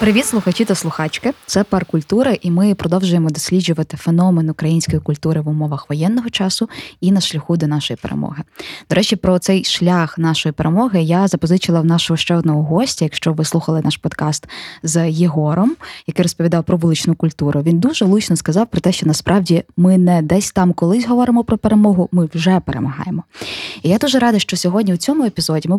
Привіт, слухачі та слухачки. Це пар культури, і ми продовжуємо досліджувати феномен української культури в умовах воєнного часу і на шляху до нашої перемоги. До речі, про цей шлях нашої перемоги я запозичила в нашого ще одного гостя. Якщо ви слухали наш подкаст з Єгором, який розповідав про вуличну культуру, він дуже лучно сказав про те, що насправді ми не десь там колись говоримо про перемогу, ми вже перемагаємо. І я дуже рада, що сьогодні у цьому епізоді ми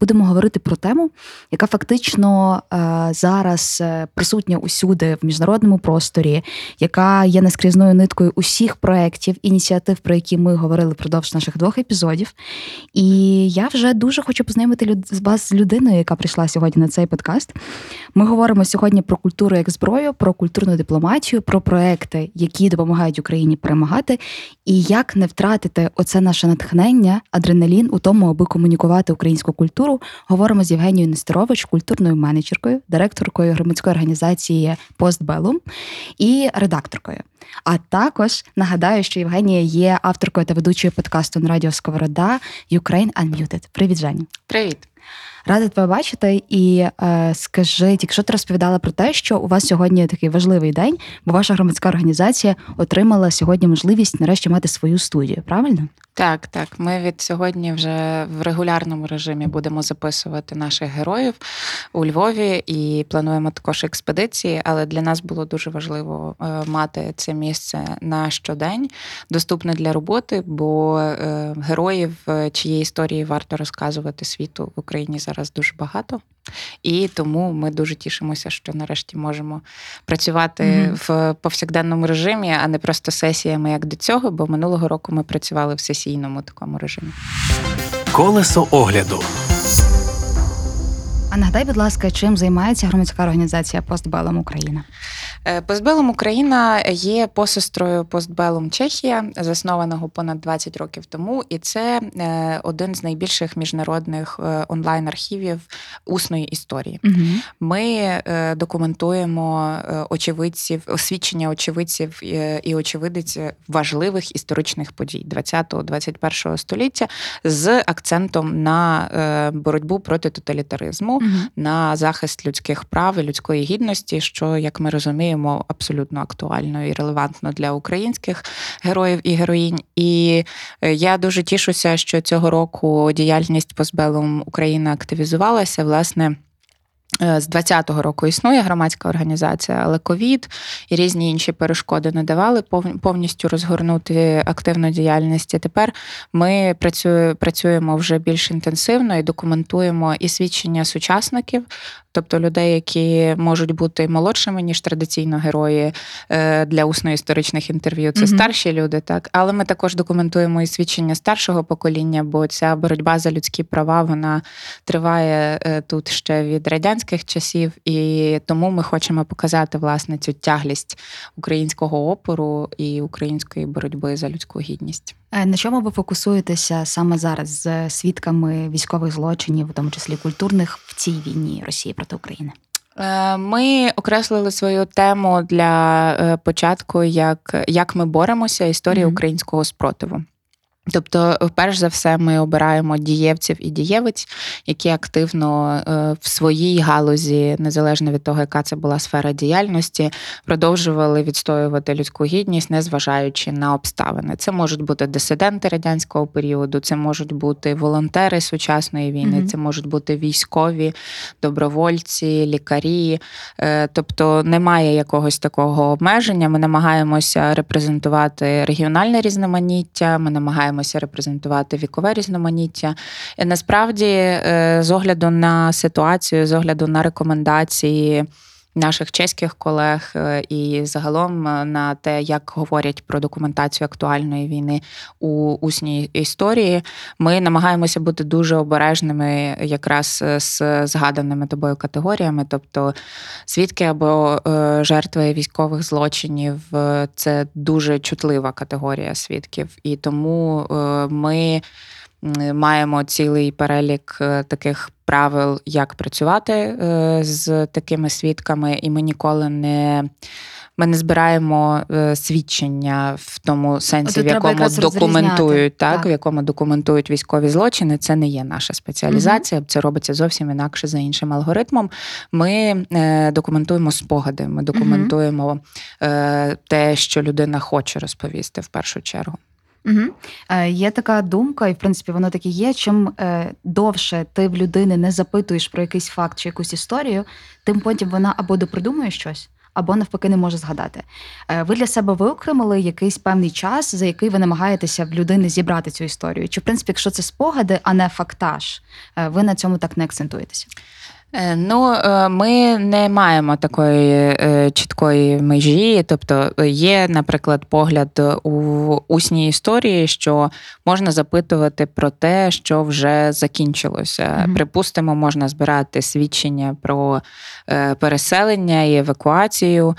будемо говорити про тему, яка фактично е, зараз зараз е, присутня усюди в міжнародному просторі, яка є наскрізною ниткою усіх проєктів, ініціатив, про які ми говорили впродовж наших двох епізодів. І я вже дуже хочу познайомити вас з людиною, яка прийшла сьогодні на цей подкаст. Ми говоримо сьогодні про культуру як зброю, про культурну дипломатію, про проекти, які допомагають Україні перемагати, і як не втратити оце наше натхнення, адреналін у тому, аби комунікувати українську культуру. Говоримо з Євгенією Нестерович, культурною менеджеркою, директоркою громадської організації Постбелум і редакторкою. А також нагадаю, що Євгенія є авторкою та ведучою подкасту на радіо Сковорода Ukraine Unmuted. Привіт, Жені. Привіт. Рада тебе бачити і е, скажи, якщо ти розповідала про те, що у вас сьогодні такий важливий день, бо ваша громадська організація отримала сьогодні можливість нарешті мати свою студію, правильно? Так, так. Ми від сьогодні вже в регулярному режимі будемо записувати наших героїв у Львові і плануємо також експедиції. Але для нас було дуже важливо е, мати це місце на щодень, доступне для роботи, бо е, героїв, е, чиї історії варто розказувати світу в Україні зараз дуже багато. І тому ми дуже тішимося, що нарешті можемо працювати mm-hmm. в повсякденному режимі, а не просто сесіями як до цього. Бо минулого року ми працювали в сесійному такому режимі. Колесо огляду. А нагадай, будь ласка, чим займається громадська організація Постбелом Україна? Е, Постбелом Україна є посестрою Постбелом Чехія, заснованого понад 20 років тому, і це е, один з найбільших міжнародних е, онлайн-архівів усної історії. Угу. Ми документуємо очевидців, освідчення очевидців і очевидиць важливих історичних подій 20-21 століття з акцентом на боротьбу проти тоталітаризму, на захист людських прав і людської гідності, що як ми розуміємо абсолютно актуально і релевантно для українських героїв і героїнь. І е, я дуже тішуся, що цього року діяльність позбелом України активізувалася, власне. Е, з 20-го року існує громадська організація, але ковід і різні інші перешкоди не давали повністю розгорнути активну діяльність. І Тепер ми працюємо вже більш інтенсивно і документуємо і свідчення сучасників, тобто людей, які можуть бути молодшими ніж традиційно герої е, для усно-історичних інтерв'ю. Це mm-hmm. старші люди, так але ми також документуємо і свідчення старшого покоління, бо ця боротьба за людські права вона триває е, тут ще від радянських часів, і тому ми хочемо показати власне цю тяглість українського опору і української боротьби за людську гідність. Е, на чому ви фокусуєтеся саме зараз з свідками військових злочинів, в тому числі культурних, в цій війні Росії проти України? Е, ми окреслили свою тему для е, початку, як як ми боремося історія mm-hmm. українського спротиву. Тобто, перш за все, ми обираємо дієвців і дієвиць, які активно е, в своїй галузі, незалежно від того, яка це була сфера діяльності, продовжували відстоювати людську гідність, незважаючи на обставини. Це можуть бути дисиденти радянського періоду, це можуть бути волонтери сучасної війни, mm-hmm. це можуть бути військові, добровольці, лікарі. Е, тобто немає якогось такого обмеження. Ми намагаємося репрезентувати регіональне різноманіття. Ми намагаємося намагаємося репрезентувати вікове різноманіття. Насправді, е, з огляду на ситуацію, з огляду на рекомендації. Наших чеських колег е, і загалом е, на те, як говорять про документацію актуальної війни у усній історії, ми намагаємося бути дуже обережними якраз з згаданими тобою категоріями, тобто свідки або жертви військових злочинів це дуже чутлива категорія свідків, і тому ми маємо цілий перелік е, таких правил, як працювати е, з такими свідками, і ми ніколи не. Ми не збираємо е, свідчення в тому сенсі, в якому документують, так, так, в якому документують військові злочини. Це не є наша спеціалізація. Угу. Це робиться зовсім інакше за іншим алгоритмом. Ми документуємо спогади, ми документуємо угу. те, що людина хоче розповісти в першу чергу. Угу. Е, Є така думка, і в принципі воно так є. Чим е, довше ти в людини не запитуєш про якийсь факт чи якусь історію, тим потім вона або допридумує щось, або навпаки не може згадати. Е, ви для себе виокремили якийсь певний час, за який ви намагаєтеся в людини зібрати цю історію. Чи в принципі, якщо це спогади, а не фактаж, е, ви на цьому так не акцентуєтеся? Е, ну, е, ми не маємо такої е, чіткої межі. Тобто є, наприклад, погляд у усній історії, що можна запитувати про те, що вже закінчилося. Mm-hmm. Припустимо, можна збирати свідчення про переселення і евакуацію,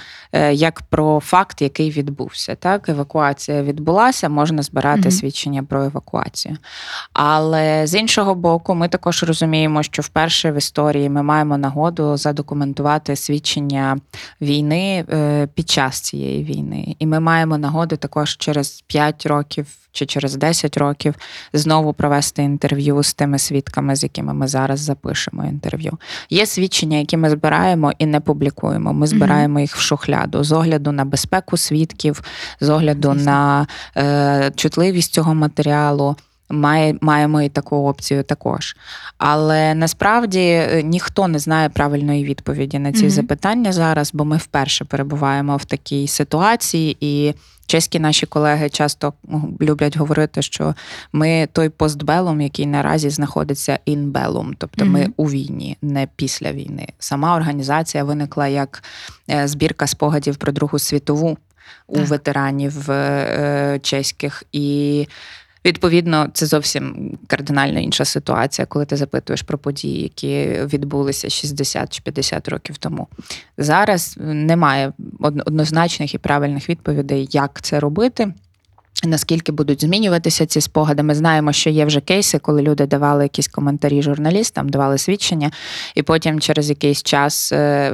як про факт, який відбувся. Так, евакуація відбулася, можна збирати mm-hmm. свідчення про евакуацію. Але з іншого боку, ми також розуміємо, що вперше в історії ми маємо нагоду задокументувати свідчення війни е, під час цієї війни. І ми маємо нагоду також через 5 років чи через 10 років знову провести інтерв'ю з тими свідками, з якими ми зараз запишемо інтерв'ю. Є свідчення, які ми збираємо і не публікуємо. Ми збираємо їх в шухляду з огляду на безпеку свідків, з огляду на е, чутливість цього матеріалу. Має, маємо і таку опцію також. Але насправді е, ніхто не знає правильної відповіді на ці mm-hmm. запитання зараз, бо ми вперше перебуваємо в такій ситуації, і чеські наші колеги часто люблять говорити, що ми той постбелум, який наразі знаходиться інбелум, тобто mm-hmm. ми у війні, не після війни. Сама організація виникла як е, збірка спогадів про Другу світову у так. ветеранів е, чеських і. Відповідно, це зовсім кардинально інша ситуація, коли ти запитуєш про події, які відбулися 60 чи 50 років тому. Зараз немає однозначних і правильних відповідей, як це робити. Наскільки будуть змінюватися ці спогади? Ми знаємо, що є вже кейси, коли люди давали якісь коментарі журналістам, давали свідчення, і потім через якийсь час е,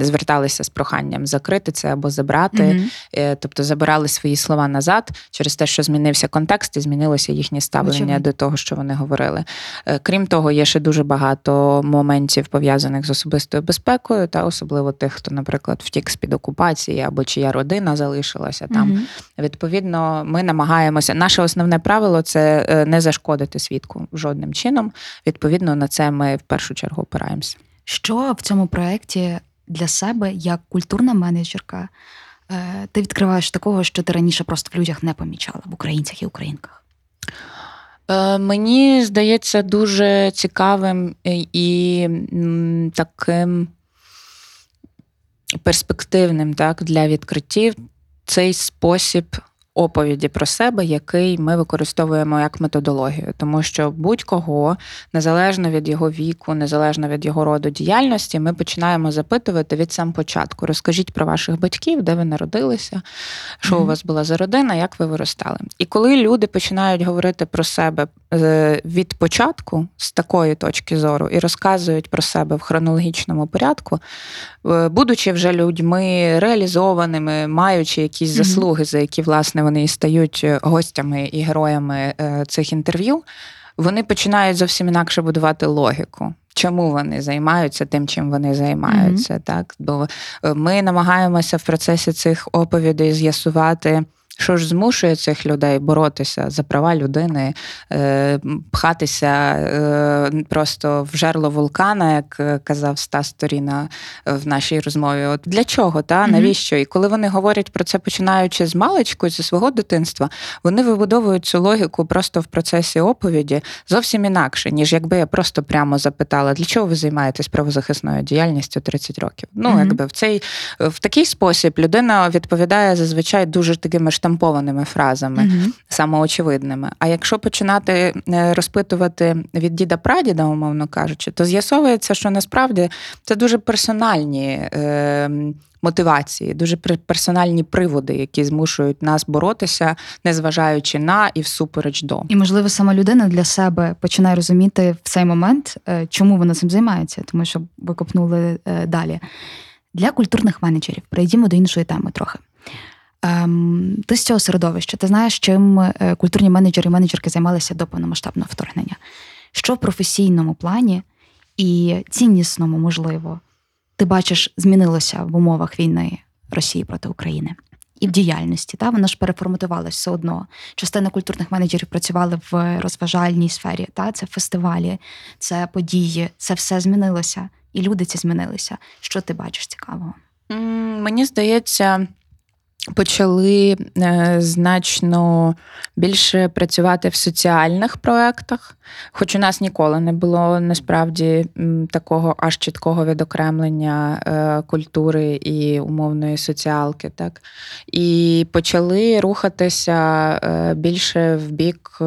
зверталися з проханням закрити це або забрати, mm-hmm. тобто забирали свої слова назад через те, що змінився контекст і змінилося їхнє ставлення Очевидно. до того, що вони говорили. Е, крім того, є ще дуже багато моментів пов'язаних з особистою безпекою, та особливо тих, хто, наприклад, втік з під окупації або чия родина залишилася там. Mm-hmm. Відповідно, ми намагаємося. Наше основне правило це е, не зашкодити свідку жодним чином. Відповідно, на це ми в першу чергу опираємося. Що в цьому проєкті для себе як культурна менеджерка е, ти відкриваєш такого, що ти раніше просто в людях не помічала в українцях і українках? Е, мені здається дуже цікавим і таким перспективним так, для відкриттів цей спосіб оповіді про себе, який ми використовуємо як методологію, тому що будь-кого, незалежно від його віку, незалежно від його роду діяльності, ми починаємо запитувати від сам початку. Розкажіть про ваших батьків, де ви народилися, що mm-hmm. у вас була за родина, як ви виростали. І коли люди починають говорити про себе е, від початку, з такої точки зору, і розказують про себе в хронологічному порядку, е, будучи вже людьми реалізованими, маючи якісь mm-hmm. заслуги, за які власне вони стають е, гостями і героями е, цих інтерв'ю, вони починають зовсім інакше будувати логіку. Чому вони займаються тим, чим вони займаються, mm-hmm. так? Бо е, ми намагаємося в процесі цих оповідей з'ясувати Що ж змушує цих людей боротися за права людини, е, пхатися е, просто в жерло вулкана, як казав Стас Торіна в нашій розмові? От Для чого? Та? Навіщо? І коли вони говорять про це, починаючи з маличку, зі свого дитинства, вони вибудовують цю логіку просто в процесі оповіді зовсім інакше, ніж якби я просто прямо запитала, для чого ви займаєтесь правозахисною діяльністю 30 років. Ну, mm-hmm. якби в цей в такий спосіб людина відповідає зазвичай дуже такими штампованими фразами, mm-hmm. самоочевидними. А якщо починати е, розпитувати від діда прадіда, умовно кажучи, то з'ясовується, що насправді це дуже персональні. Е, Мотивації, дуже персональні приводи, які змушують нас боротися, незважаючи на і всупереч до. І можливо, сама людина для себе починає розуміти в цей момент, е, чому вона цим займається, тому що ви копнули далі. Для культурних менеджерів перейдімо до іншої теми трохи. Ем, Ти з цього середовища, ти знаєш, чим е, культурні менеджери і менеджерки займалися до повномасштабного вторгнення. Що в професійному плані і ціннісному, можливо, ти бачиш, змінилося в умовах війни Росії проти України? І в діяльності, та вона ж переформатувалася все одно. Частина культурних менеджерів працювали в розважальній сфері, та це фестивалі, це події, це все змінилося і люди ці змінилися. Що ти бачиш цікавого? Мені здається. Почали е, значно більше працювати в соціальних проєктах, хоч у нас ніколи не було насправді такого аж чіткого відокремлення е, культури і умовної соціалки. Так? І почали рухатися е, більше в бік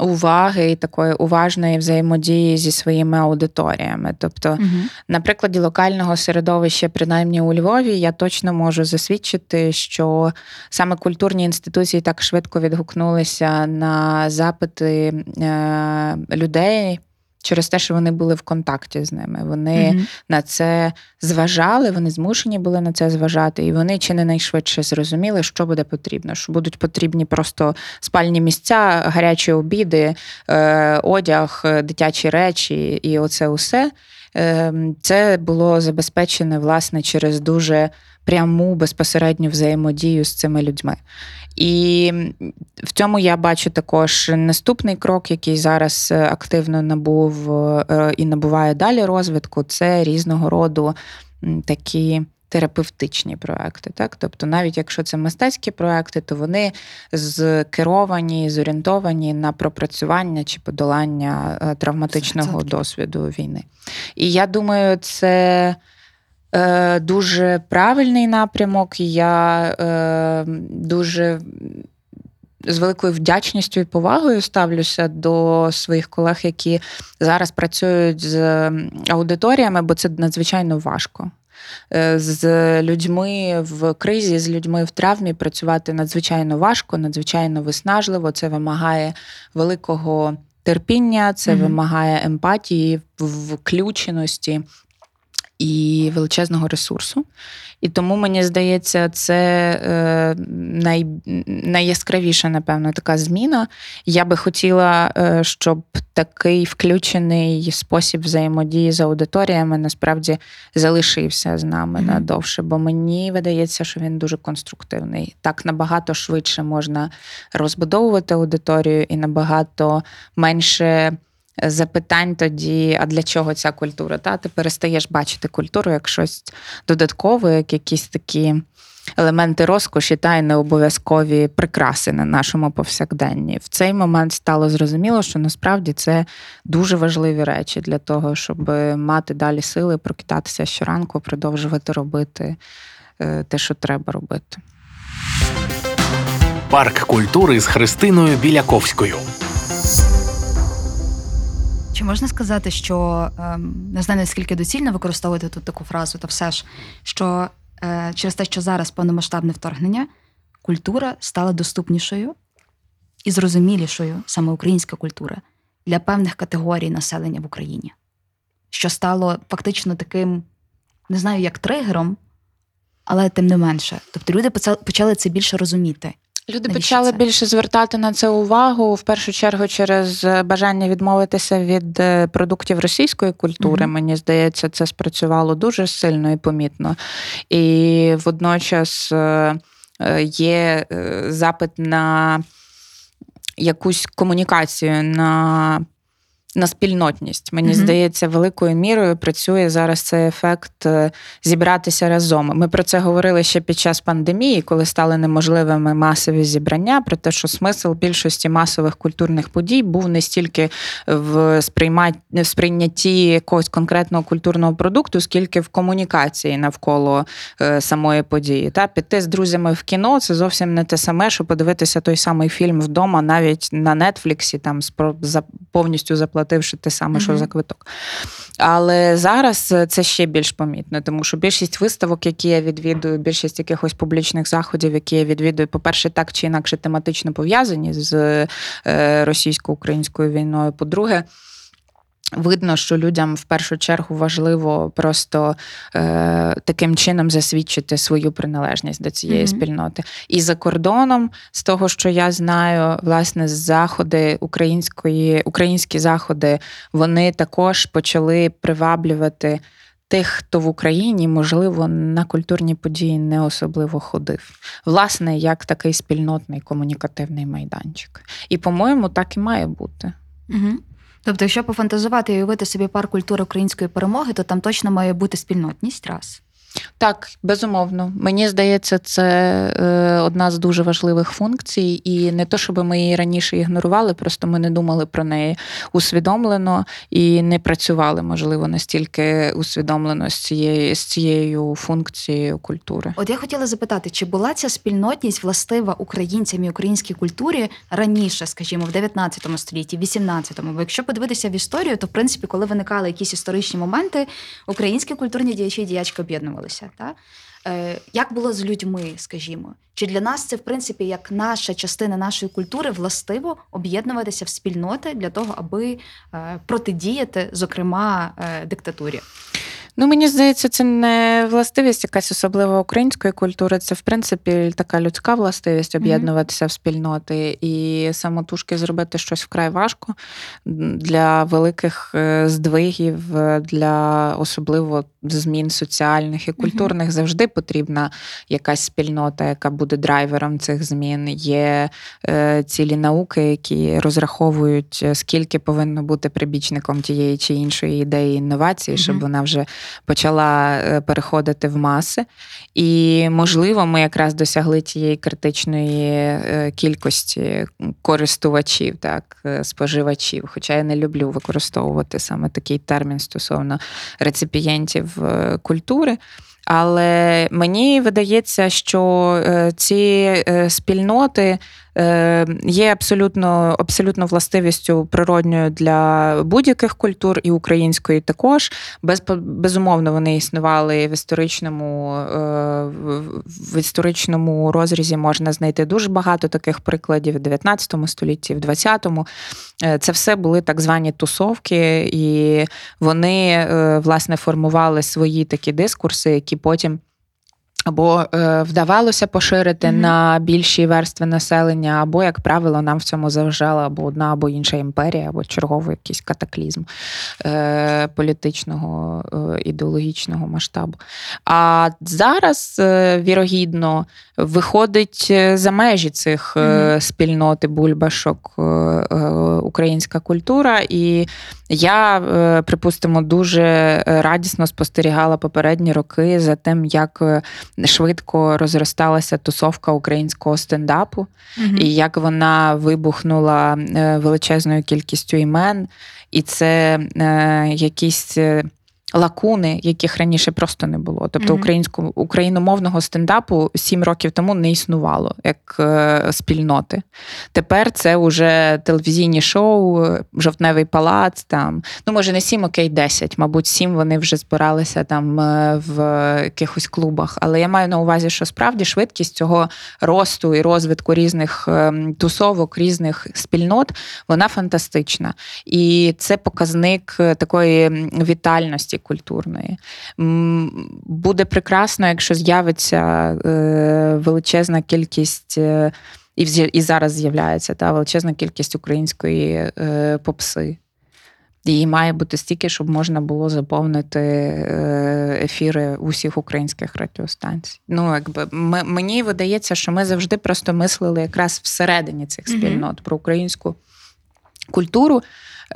уваги і такої уважної взаємодії зі своїми аудиторіями. Тобто, угу. на прикладі локального середовища, принаймні у Львові, я точно можу засвідчити, що саме культурні інституції так швидко відгукнулися на запити е, людей через те, що вони були в контакті з ними. Вони угу. на це зважали, вони змушені були на це зважати, і вони чи не найшвидше зрозуміли, що буде потрібно. Що будуть потрібні просто спальні місця, гарячі обіди, е, одяг, дитячі речі, і оце усе. Ем, це було забезпечене власне через дуже пряму безпосередню взаємодію з цими людьми. І в цьому я бачу також наступний крок, який зараз е, активно набув е, і набуває далі розвитку, це різного роду такі. Терапевтичні проекти, так тобто, навіть якщо це мистецькі проекти, то вони зкеровані, зорієнтовані на пропрацювання чи подолання е, травматичного досвіду війни. І я думаю, це Е, дуже правильний напрямок. Я е, дуже з великою вдячністю і повагою ставлюся до своїх колег, які зараз працюють з аудиторіями, бо це надзвичайно важко. Е, з людьми в кризі, з людьми в травмі працювати надзвичайно важко, надзвичайно виснажливо. Це вимагає великого терпіння, це mm-hmm. вимагає емпатії, включеності і величезного ресурсу. І тому мені здається, це е, най, найяскравіша, напевно, така зміна. Я би хотіла, е, щоб такий включений спосіб взаємодії з аудиторіями насправді залишився з нами mm-hmm. надовше, бо мені видається, що він дуже конструктивний. Так набагато швидше можна розбудовувати аудиторію і набагато менше запитань тоді, а для чого ця культура? Та Ти перестаєш бачити культуру як щось додаткове, як якісь такі елементи розкоші та й не обов'язкові прикраси на нашому повсякденні. В цей момент стало зрозуміло, що насправді це дуже важливі речі для того, щоб мати далі сили, прокидатися щоранку, продовжувати робити е, те, що треба робити. Парк культури з Христиною Біляковською. Чи можна сказати, що ем, не знаю, наскільки доцільно використовувати тут таку фразу, та все ж, що е, через те, що зараз повномасштабне вторгнення, культура стала доступнішою і зрозумілішою, саме українська культура, для певних категорій населення в Україні, що стало фактично таким, не знаю, як тригером, але тим не менше. Тобто люди почали це більше розуміти. Люди Навіщо почали це? більше звертати на це увагу в першу чергу через е, бажання відмовитися від е, продуктів російської культури. mm Мені здається, це спрацювало дуже сильно і помітно. І водночас. Е, є запит на якусь комунікацію. на на спільнотність. Мені mm-hmm. здається, великою мірою працює зараз цей ефект е, зібратися разом. Ми про це говорили ще під час пандемії, коли стали неможливими масові зібрання. Про те, що смисл більшості масових культурних подій був не стільки в в сприйнятті якогось конкретного культурного продукту, скільки в комунікації навколо е, самої події. Та піти з друзями в кіно це зовсім не те саме, що подивитися той самий фільм вдома, навіть на Нетфліксі, там з повністю заплатити заплативши те саме, що за квиток. Але зараз це ще більш помітно, тому що більшість виставок, які я відвідую, більшість якихось публічних заходів, які я відвідую, по-перше, так чи інакше тематично пов'язані з е, російсько-українською війною. По-друге, Видно, що людям в першу чергу важливо просто е, таким чином засвідчити свою приналежність до цієї mm-hmm. спільноти. І за кордоном, з того, що я знаю, власне, заходи української, українські заходи, вони також почали приваблювати тих, хто в Україні, можливо, на культурні події не особливо ходив. Власне, як такий спільнотний комунікативний майданчик. І, по-моєму, так і має бути. Mm-hmm. Тобто, якщо пофантазувати і уявити собі парк культури української перемоги, то там точно має бути спільнотність раз. Так, безумовно. Мені здається, це е, одна з дуже важливих функцій, і не то, щоб ми її раніше ігнорували, просто ми не думали про неї усвідомлено і не працювали, можливо, настільки усвідомлено з цією з цією функцією культури. От я хотіла запитати, чи була ця спільнотність властива українцям і українській культурі раніше, скажімо, в 19 столітті, 18-му? Бо якщо подивитися в історію, то в принципі, коли виникали якісь історичні моменти, українські культурні діячі і діячки об'єднували змінювалися. Та? Е, Як було з людьми, скажімо? Чи для нас це, в принципі, як наша частина нашої культури властиво об'єднуватися в спільноти для того, аби е, протидіяти, зокрема, е, диктатурі? Ну, мені здається, це не властивість якась особлива української культури. Це, в принципі, така людська властивість об'єднуватися mm-hmm. в спільноти. І самотужки зробити щось вкрай важко для великих е, здвигів, для особливо змін соціальних і культурних mm-hmm. завжди потрібна якась спільнота, яка буде драйвером цих змін. Є е, цілі науки, які розраховують, е, скільки повинно бути прибічником тієї чи іншої ідеї інновації, mm-hmm. щоб вона вже почала е, переходити в маси. І, можливо, ми якраз досягли тієї критичної е, кількості користувачів, так, е, споживачів. Хоча я не люблю використовувати саме такий термін стосовно реципієнтів культури. Але мені видається, що ці спільноти є абсолютно абсолютно властивістю природньою для будь-яких культур і української також. Без, Безумовно, вони існували в історичному е, в історичному розрізі можна знайти дуже багато таких прикладів в 19 столітті, в 20-му. Е, це все були так звані тусовки, і вони власне формували свої такі дискурси, які потім або е, вдавалося поширити mm-hmm. на більші верстви населення, або, як правило, нам в цьому заважала або одна, або інша імперія, або черговий якийсь катаклізм е, політичного е, ідеологічного масштабу. А зараз, е, вірогідно, виходить за межі цих mm-hmm. спільноти бульбашок українська культура. І я, припустимо, дуже радісно спостерігала попередні роки за тим, як швидко розросталася тусовка українського стендапу, угу. і як вона вибухнула е, величезною кількістю імен, і це е, якісь е, лакуни, яких раніше просто не було. Тобто українську україномовного стендапу сім років тому не існувало як е, спільноти. Тепер це вже телевізійні шоу, жовтневий палац. Там ну може не сім, окей, десять. Мабуть, сім вони вже збиралися там е, в якихось клубах. Але я маю на увазі, що справді швидкість цього росту і розвитку різних е, тусовок, різних спільнот, вона фантастична. І це показник е, такої вітальності культурної. Буде прекрасно, якщо з'явиться е, величезна кількість. Е, і зараз з'являється та величезна кількість української е, попси, Її має бути стільки, щоб можна було заповнити ефіри усіх українських радіостанцій. Ну, якби мені видається, що ми завжди просто мислили якраз всередині цих спільнот mm-hmm. про українську культуру.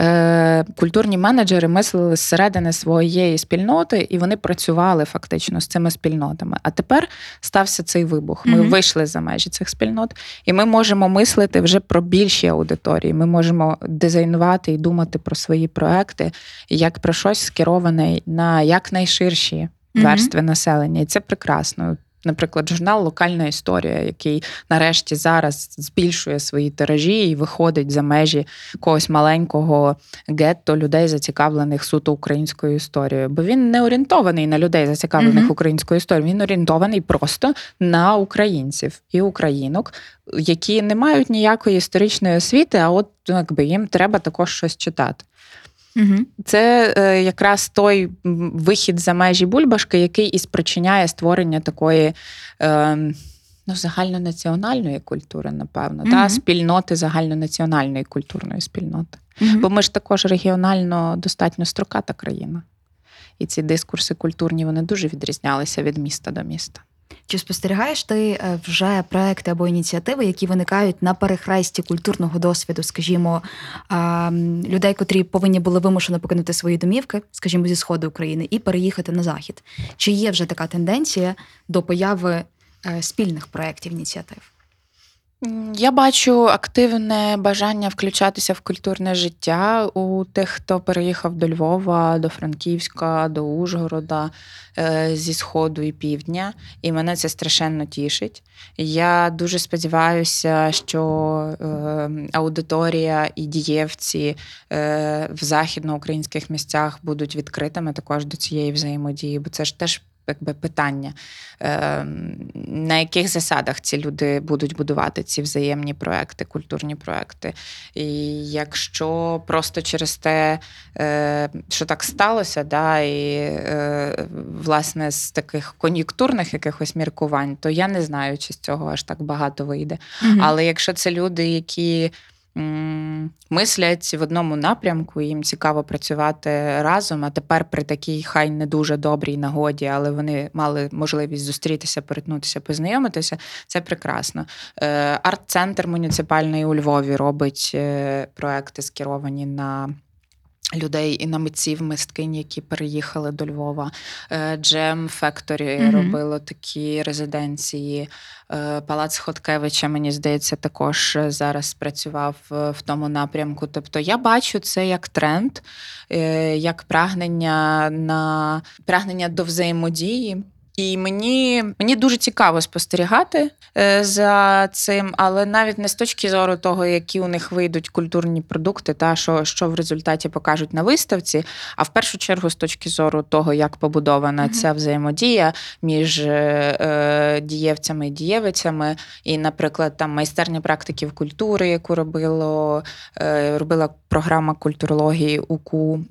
Е, культурні менеджери мислили зсередини своєї спільноти, і вони працювали фактично з цими спільнотами. А тепер стався цей вибух. Ми mm-hmm. вийшли за межі цих спільнот, і ми можемо мислити вже про більші аудиторії. Ми можемо дизайнувати і думати про свої проекти як про щось скероване на якнайширші верстви mm-hmm. населення, і це прекрасно. Наприклад, журнал Локальна історія, який нарешті зараз збільшує свої тиражі і виходить за межі когось маленького гетто людей, зацікавлених суто українською історією. Бо він не орієнтований на людей, зацікавлених mm-hmm. українською історією. Він орієнтований просто на українців і українок, які не мають ніякої історичної освіти, а от ну, якби їм треба також щось читати. Угу. Це е, якраз той вихід за межі бульбашки, який і спричиняє створення такої е, ну, загальнонаціональної культури, напевно, угу. та спільноти загальнонаціональної культурної спільноти. Угу. Бо ми ж також регіонально достатньо строката країна. І ці дискурси культурні вони дуже відрізнялися від міста до міста. Чи спостерігаєш ти е, вже проекти або ініціативи, які виникають на перехресті культурного досвіду, скажімо, людей, котрі повинні були вимушено покинути свої домівки, скажімо, зі сходу України, і переїхати на захід? Чи є вже така тенденція до появи е, спільних проєктів ініціатив? Я бачу активне бажання включатися в культурне життя у тих, хто переїхав до Львова, до Франківська, до Ужгорода е, зі Сходу і Півдня, і мене це страшенно тішить. Я дуже сподіваюся, що е, аудиторія і дієвці е, в західноукраїнських місцях будуть відкритими також до цієї взаємодії, бо це ж теж якби питання, ем, на яких засадах ці люди будуть будувати ці взаємні проекти, культурні проекти. І якщо просто через те, е, що так сталося, да, і е, власне з таких кон'юнктурних якихось міркувань, то я не знаю, чи з цього аж так багато вийде. Угу. Але якщо це люди, які мислять в одному напрямку, їм цікаво працювати разом. А тепер при такій хай не дуже добрій нагоді, але вони мали можливість зустрітися, перетнутися, познайомитися. Це прекрасно. Е, арт-центр муніципальний у Львові робить е, проекти, скеровані на. Людей і на митців мисткинь, які переїхали до Львова. Джем Фекторі mm-hmm. робило такі резиденції. Е, Палац Хоткевича, мені здається, також зараз працював в тому напрямку. Тобто я бачу це як тренд, е, як прагнення на прагнення до взаємодії. І мені мені дуже цікаво спостерігати е, за цим, але навіть не з точки зору того, які у них вийдуть культурні продукти, та що що в результаті покажуть на виставці, а в першу чергу з точки зору того, як побудована mm-hmm. ця взаємодія між е, е, дієвцями і дієвицями, і, наприклад, там майстерня практиків культури, яку робило е, робила програма культурології УКУ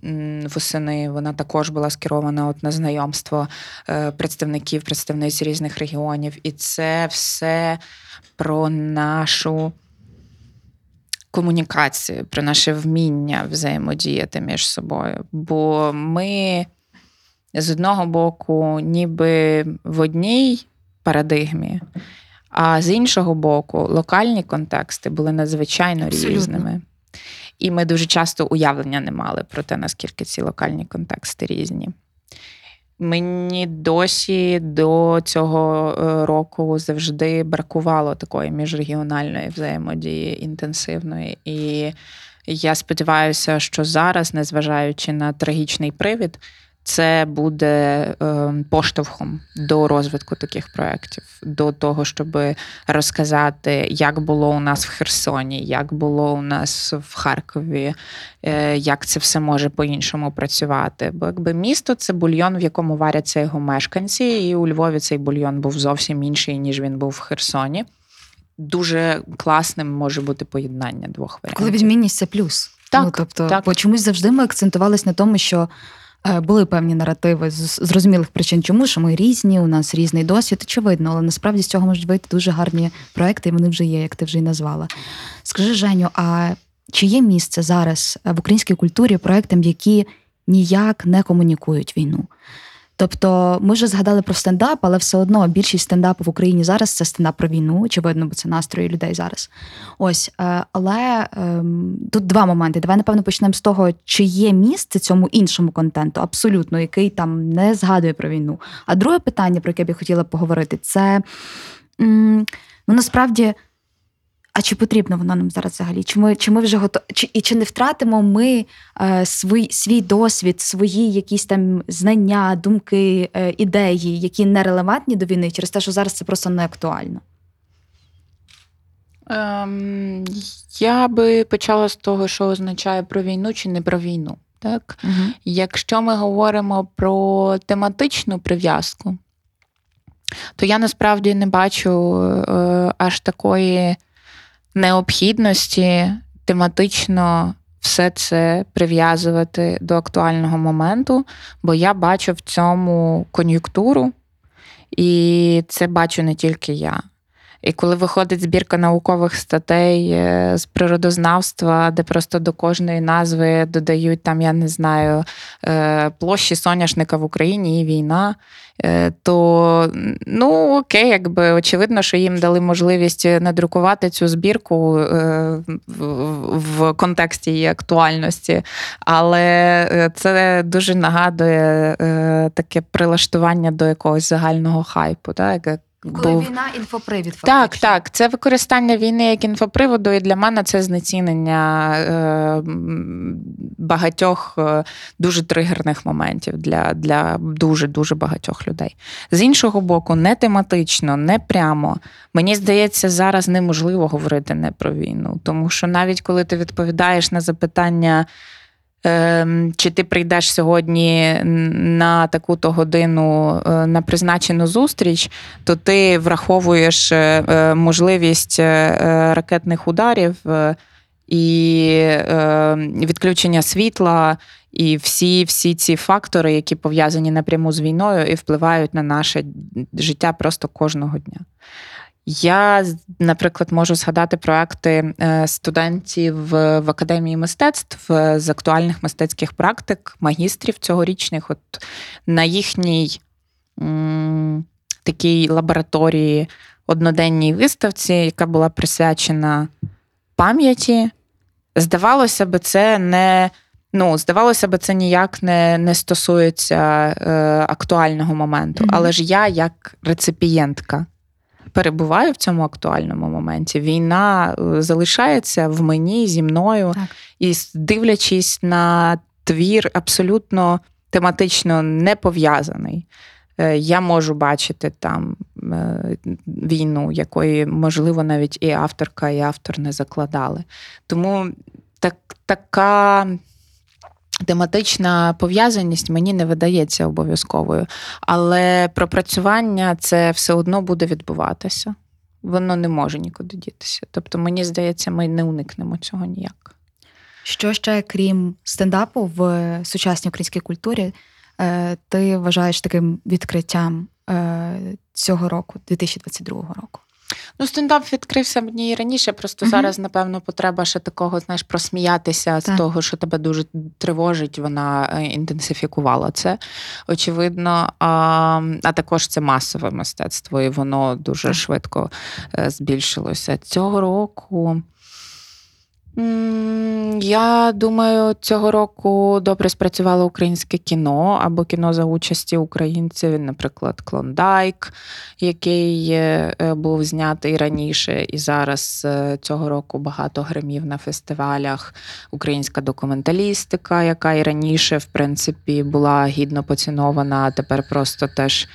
восени. Вона також була скерована от на знайомство е, представників представників, представниць різних регіонів, і це все про нашу комунікацію, про наше вміння взаємодіяти між собою. Бо ми з одного боку, ніби в одній парадигмі, а з іншого боку, локальні контексти були надзвичайно Абсолютно. різними. І ми дуже часто уявлення не мали про те, наскільки ці локальні контексти різні. Мені досі до цього е, року завжди бракувало такої міжрегіональної взаємодії інтенсивної. І я сподіваюся, що зараз, незважаючи на трагічний привід, це буде ем, поштовхом до розвитку таких проєктів, до того, щоб розказати, як було у нас в Херсоні, як було у нас в Харкові, е, як це все може по-іншому працювати. Бо якби місто це бульйон, в якому варяться його мешканці, і у Львові цей бульйон був зовсім інший, ніж він був в Херсоні. Дуже класним може бути поєднання двох варіантів. Коли відмінність це плюс. Так, ну, тобто, так. бо чомусь завжди ми акцентувалися на тому, що Е, були певні наративи з зрозумілих причин, чому що ми різні, у нас різний досвід, очевидно, але насправді з цього можуть вийти дуже гарні проекти, і вони вже є, як ти вже й назвала. Скажи, Женю, а чи є місце зараз в українській культурі проектам, які ніяк не комунікують війну? Тобто, ми вже згадали про стендап, але все одно більшість стендапу в Україні зараз це стендап про війну, очевидно, бо це настрої людей зараз. Ось, е, але ем, тут два моменти. Давай, напевно, почнемо з того, чи є місце цьому іншому контенту, абсолютно, який там не згадує про війну. А друге питання, про яке б я хотіла поговорити, це ну насправді. А чи потрібно воно нам зараз взагалі? Чи ми чи ми вже готові? Чи, і чи не втратимо ми е, свій свій досвід, свої якісь там знання, думки, е, ідеї, які не релевантні до війни, через те, що зараз це просто не актуально? Ем, Я би почала з того, що означає про війну чи не про війну. Так? Угу. Якщо ми говоримо про тематичну прив'язку, то я насправді не бачу е, аж такої необхідності тематично все це прив'язувати до актуального моменту, бо я бачу в цьому кон'юнктуру, і це бачу не тільки я. І коли виходить збірка наукових статей е, з природознавства, де просто до кожної назви додають там, я не знаю, е, площі соняшника в Україні і війна, е, то ну окей, якби очевидно, що їм дали можливість надрукувати цю збірку в контексті її актуальності. Але це дуже нагадує таке прилаштування до якогось загального хайпу. Так? Коли був... війна інфопривід. Фактично. Так, так. Це використання війни як інфоприводу, і для мене це знецінення е, багатьох е, дуже тригерних моментів для для дуже-дуже багатьох людей. З іншого боку, не тематично, не прямо. Мені здається, зараз неможливо говорити не про війну, тому що навіть коли ти відповідаєш на запитання. Ем, чи ти прийдеш сьогодні на таку-то годину е, на призначену зустріч, то ти враховуєш е, е, можливість ракетних ударів і відключення світла, і всі всі ці фактори, які пов'язані напряму з війною і впливають на наше життя просто кожного дня. Я, наприклад, можу згадати проекти е, студентів в академії мистецтв е, з актуальних мистецьких практик, магістрів цьогорічних. От на їхній м, такій лабораторії одноденній виставці, яка була присвячена пам'яті. Здавалося би, це не. Ну, здавалося б, це ніяк не не стосується е, актуального моменту. Mm-hmm. Але ж я, як реципієнтка перебуваю в цьому актуальному моменті. Війна е, залишається в мені зі мною, так. і дивлячись на твір, абсолютно тематично не пов'язаний. Е, я можу бачити там е, війну, якої, можливо, навіть і авторка, і автор не закладали. Тому так, така тематична пов'язаність мені не видається обов'язковою, але пропрацювання це все одно буде відбуватися. Воно не може нікуди дітися. Тобто, мені здається, ми не уникнемо цього ніяк. Що ще, крім стендапу в сучасній українській культурі, е, ти вважаєш таким відкриттям е, цього року, 2022 року? Ну, стендап відкрився мені і раніше. Просто mm-hmm. зараз, напевно, потреба ще такого, знаєш, просміятися так. з того, що тебе дуже тривожить. Вона е, інтенсифікувала це, очевидно. А а також це масове мистецтво, і воно дуже так. швидко е, збільшилося. Цього року. Я думаю, цього року добре спрацювало українське кіно або кіно за участі українців, наприклад, Клондайк, який е, був знятий раніше, і зараз е, цього року багато гримів на фестивалях. Українська документалістика, яка і раніше, в принципі, була гідно поцінована, а тепер просто теж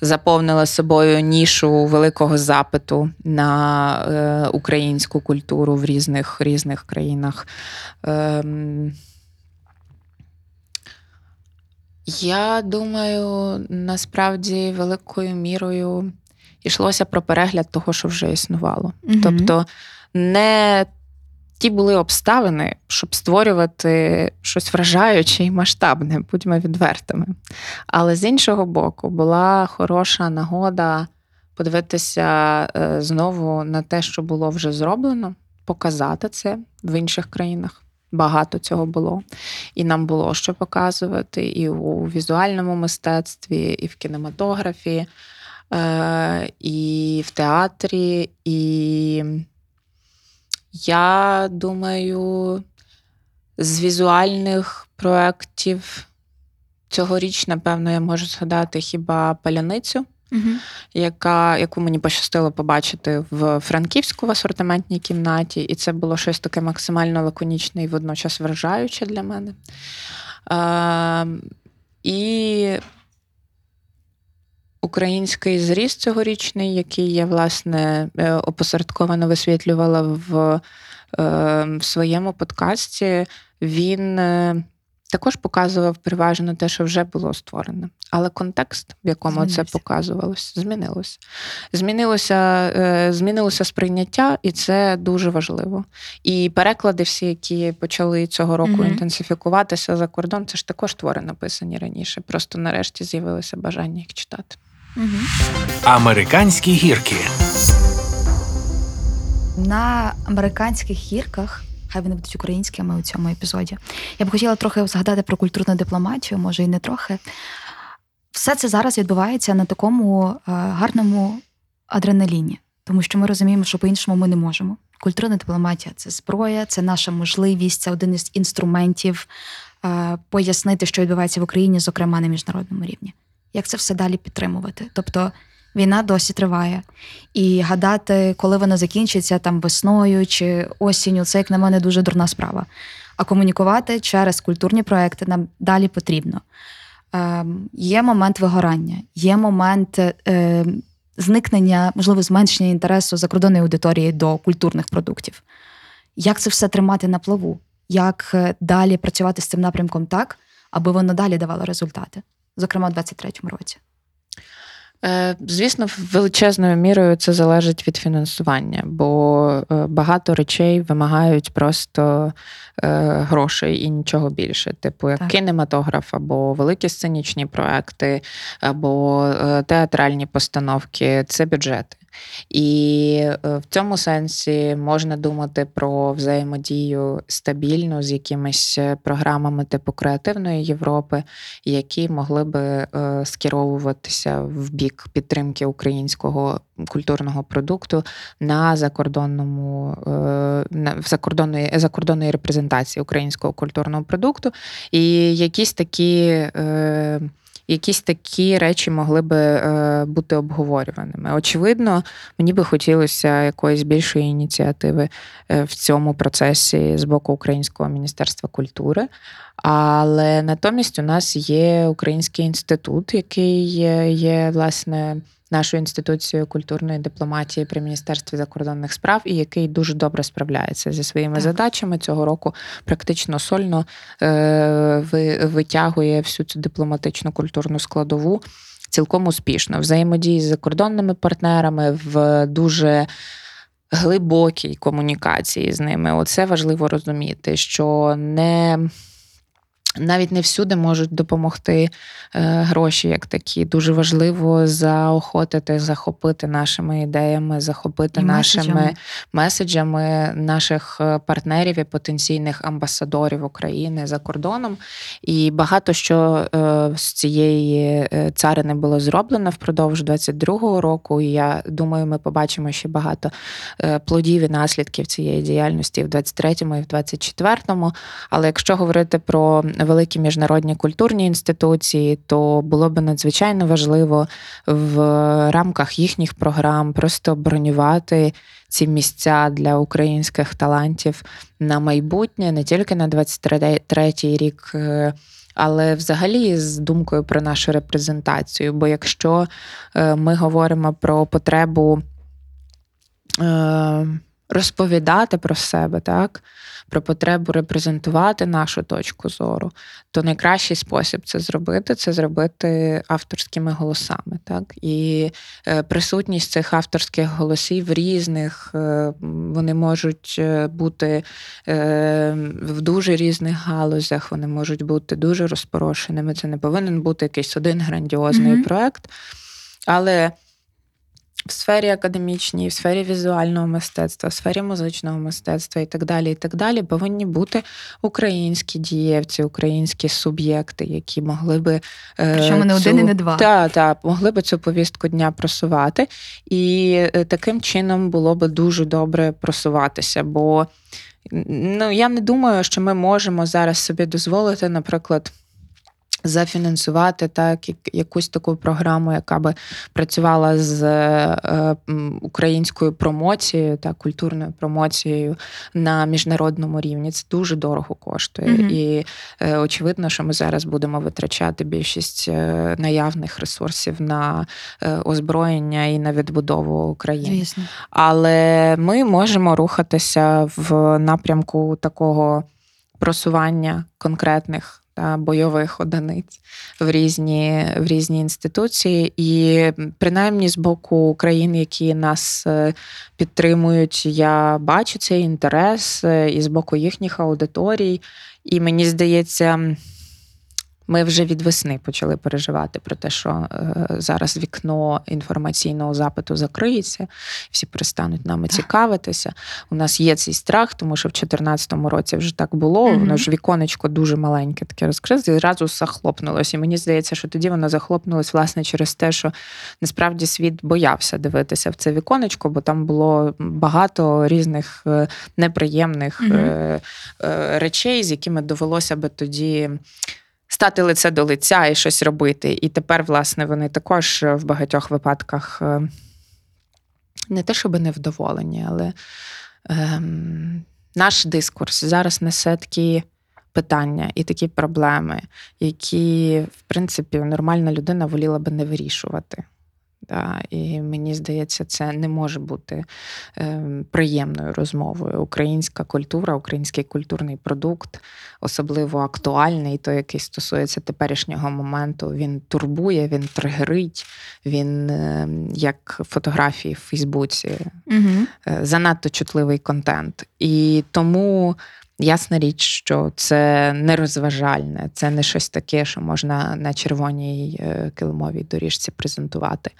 заповнила собою нішу великого запиту на е, українську культуру в різних різних країнах. Е, я думаю, насправді великою мірою йшлося про перегляд того, що вже існувало. mm Тобто не ті були обставини, щоб створювати щось вражаюче і масштабне, будьмо відвертими. Але з іншого боку, була хороша нагода подивитися е, знову на те, що було вже зроблено. показати це в інших країнах. Багато цього було, і нам було що показувати і у візуальному мистецтві, і в кінематографі, е, і в театрі. І я думаю, з візуальних проєктів цьогоріч, напевно, я можу згадати хіба паляницю угу. яка, яку мені пощастило побачити в Франківську в асортиментній кімнаті, і це було щось таке максимально лаконічне і водночас вражаюче для мене. Е, І український зріст цьогорічний, який я, власне, е, опосередковано висвітлювала в, е, в своєму подкасті, він. Е, також показував переважно те, що вже було створено. Але контекст, в якому Змінився. це показувалось, змінилося. Змінилося змінилося сприйняття, і це дуже важливо. І переклади, всі, які почали цього року угу. інтенсифікуватися за кордон, це ж також твори написані раніше. Просто нарешті з'явилося бажання їх читати. Американські гірки. На американських гірках Хай вони будуть українськими у цьому епізоді. Я б хотіла трохи згадати про культурну дипломатію, може і не трохи. Все це зараз відбувається на такому е, гарному адреналіні, тому що ми розуміємо, що по-іншому ми не можемо. Культурна дипломатія це зброя, це наша можливість, це один із інструментів е, пояснити, що відбувається в Україні, зокрема на міжнародному рівні. Як це все далі підтримувати? Тобто Війна досі триває. І гадати, коли вона закінчиться там весною чи осінню, це, як на мене, дуже дурна справа. А комунікувати через культурні проекти нам далі потрібно. Е, Є момент вигорання, є момент е, зникнення, можливо, зменшення інтересу закордонної аудиторії до культурних продуктів. Як це все тримати на плаву? Як е, далі працювати з цим напрямком так, аби воно далі давало результати, зокрема у 2023 році? Е, звісно, величезною мірою це залежить від фінансування, бо е, багато речей вимагають просто е, грошей і нічого більше, типу як так. кінематограф, або великі сценічні проекти, або театральні постановки це бюджети. І е, в цьому сенсі можна думати про взаємодію стабільну з якимись е, програмами типу креативної Європи, які могли би е, скеровуватися в бік підтримки українського культурного продукту на закордонному в закордонної закордонної репрезентації українського культурного продукту, і якісь такі якісь такі речі могли би е, бути обговорюваними. Очевидно, мені би хотілося якоїсь більшої ініціативи е, в цьому процесі з боку Українського міністерства культури. Але натомість у нас є Український інститут, який є, є власне нашою інституцією культурної дипломатії при міністерстві закордонних справ, і який дуже добре справляється зі своїми так. задачами цього року. Практично сольно е, витягує всю цю дипломатичну культурну складову цілком успішно взаємодії з закордонними партнерами в дуже глибокій комунікації з ними. Оце важливо розуміти, що не навіть не всюди можуть допомогти е, гроші, як такі. Дуже важливо заохотити, захопити нашими ідеями, захопити і нашими меседжами. меседжами наших е, партнерів і потенційних амбасадорів України за кордоном. І багато що е, з цієї царини було зроблено впродовж 22-го року. І я думаю, ми побачимо ще багато плодів і наслідків цієї діяльності в 23-му і в 24-му. Але якщо говорити про великі міжнародні культурні інституції, то було б надзвичайно важливо в рамках їхніх програм просто бронювати ці місця для українських талантів на майбутнє, не тільки на 23-й рік. Е, але взагалі з думкою про нашу репрезентацію. Бо якщо е, ми говоримо про потребу е, розповідати про себе, так, про потребу репрезентувати нашу точку зору, то найкращий спосіб це зробити це зробити авторськими голосами. Так? І е, присутність цих авторських голосів різних, е, вони можуть е, бути в дуже різних галузях, вони можуть бути дуже розпорошеними. Це не повинен бути якийсь один грандіозний mm-hmm. проект. Але в сфері академічній, в сфері візуального мистецтва, в сфері музичного мистецтва і так далі, і так далі, повинні бути українські дієвці, українські суб'єкти, які могли би е, Причому не один і не два. Так, так, могли би цю повістку дня просувати. І е, таким чином було би дуже добре просуватися. Бо ну, я не думаю, що ми можемо зараз собі дозволити, наприклад зафінансувати так якусь таку програму, яка би працювала з е, українською промоцією та культурною промоцією на міжнародному рівні. Це дуже дорого коштує. Mm-hmm. І е, очевидно, що ми зараз будемо витрачати більшість е, наявних ресурсів на озброєння і на відбудову України. Звісно. Але ми можемо рухатися в напрямку такого просування конкретних та бойових одиниць в різні в різні інституції, і принаймні з боку країн, які нас е, підтримують, я бачу цей інтерес е, і з боку їхніх аудиторій. І мені здається. Ми вже від весни почали переживати про те, що е, зараз вікно інформаційного запиту закриється, всі перестануть нами цікавитися. У нас є цей страх, тому що в 2014 році вже так було. Mm-hmm. Воно ж віконечко дуже маленьке, таке розкрилося, і зразу захлопнулося. І мені здається, що тоді воно захлопнулось власне через те, що насправді світ боявся дивитися в це віконечко, бо там було багато різних е, неприємних mm-hmm. речей, з якими довелося би тоді стати лице до лиця і щось робити. І тепер, власне, вони також в багатьох випадках е, не те, щоб невдоволені, але ем, наш дискурс зараз несе такі питання і такі проблеми, які, в принципі, нормальна людина воліла би не вирішувати. Да, І мені здається, це не може бути е, приємною розмовою. Українська культура, український культурний продукт, особливо актуальний, той, який стосується теперішнього моменту, він турбує, він тригерить, він е, як фотографії в Фейсбуці, угу. е, занадто чутливий контент. І тому Ясна річ, що це не розважальне, це не щось таке, що можна на червоній е, килимовій доріжці презентувати.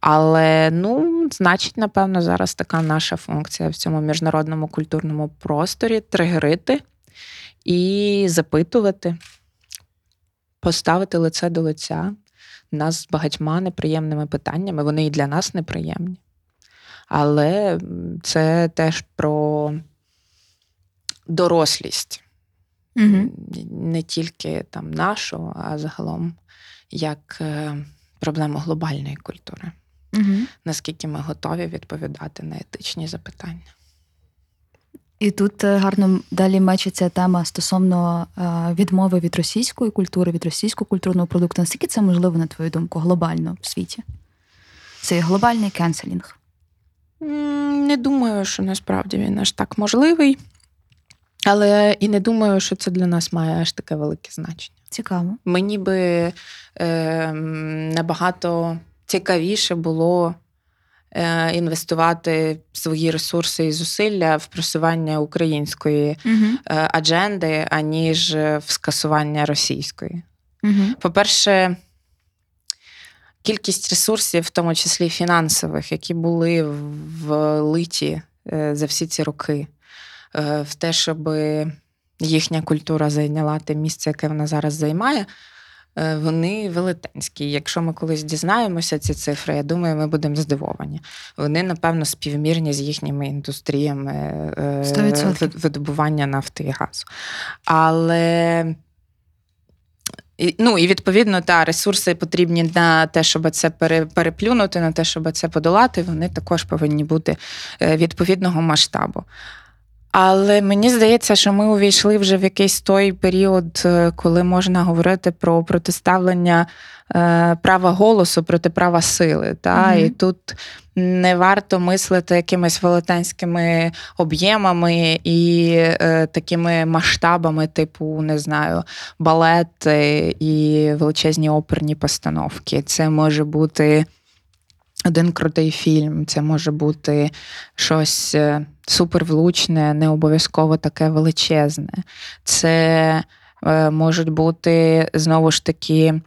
Але ну, значить, напевно, зараз така наша функція в цьому міжнародному культурному просторі тригерити і запитувати, поставити лице до лиця нас з багатьма неприємними питаннями. Вони і для нас неприємні. Але це теж про дорослість. Угу. Не тільки там нашу, а загалом як е, проблему глобальної культури. Угу. Наскільки ми готові відповідати на етичні запитання. І тут е, гарно далі мечиться тема стосовно е, відмови від російської культури, від російського культурного продукту. Наскільки це можливо, на твою думку, глобально в світі? Це глобальний кенселінг? Не думаю, що насправді він аж так можливий. Але і не думаю, що це для нас має аж таке велике значення. Цікаво. Мені би е, набагато цікавіше було е, інвестувати свої ресурси і зусилля в просування української угу. е, адженди, аніж в скасування російської. Угу. По-перше, кількість ресурсів, в тому числі фінансових, які були влиті е, за всі ці роки. Е, в те, щоб їхня культура зайняла те місце, яке вона зараз займає. Е, вони велетенські. Якщо ми колись дізнаємося ці цифри, я думаю, ми будемо здивовані. Вони, напевно, співмірні з їхніми індустріями 100%. Е, видобування нафти і газу. Але ну і відповідно та ресурси потрібні на те, щоб це переплюнути, на те, щоб це подолати, вони також повинні бути відповідного масштабу. Але мені здається, що ми увійшли вже в якийсь той період, е, коли можна говорити про протиставлення е, права голосу проти права сили. Та? mm І тут не варто мислити якимись велетенськими об'ємами і е, такими масштабами, типу, не знаю, балет і величезні оперні постановки. Це може бути один крутий фільм, це може бути щось е, супервлучне, не обов'язково таке величезне. Це е, можуть бути знову ж таки е,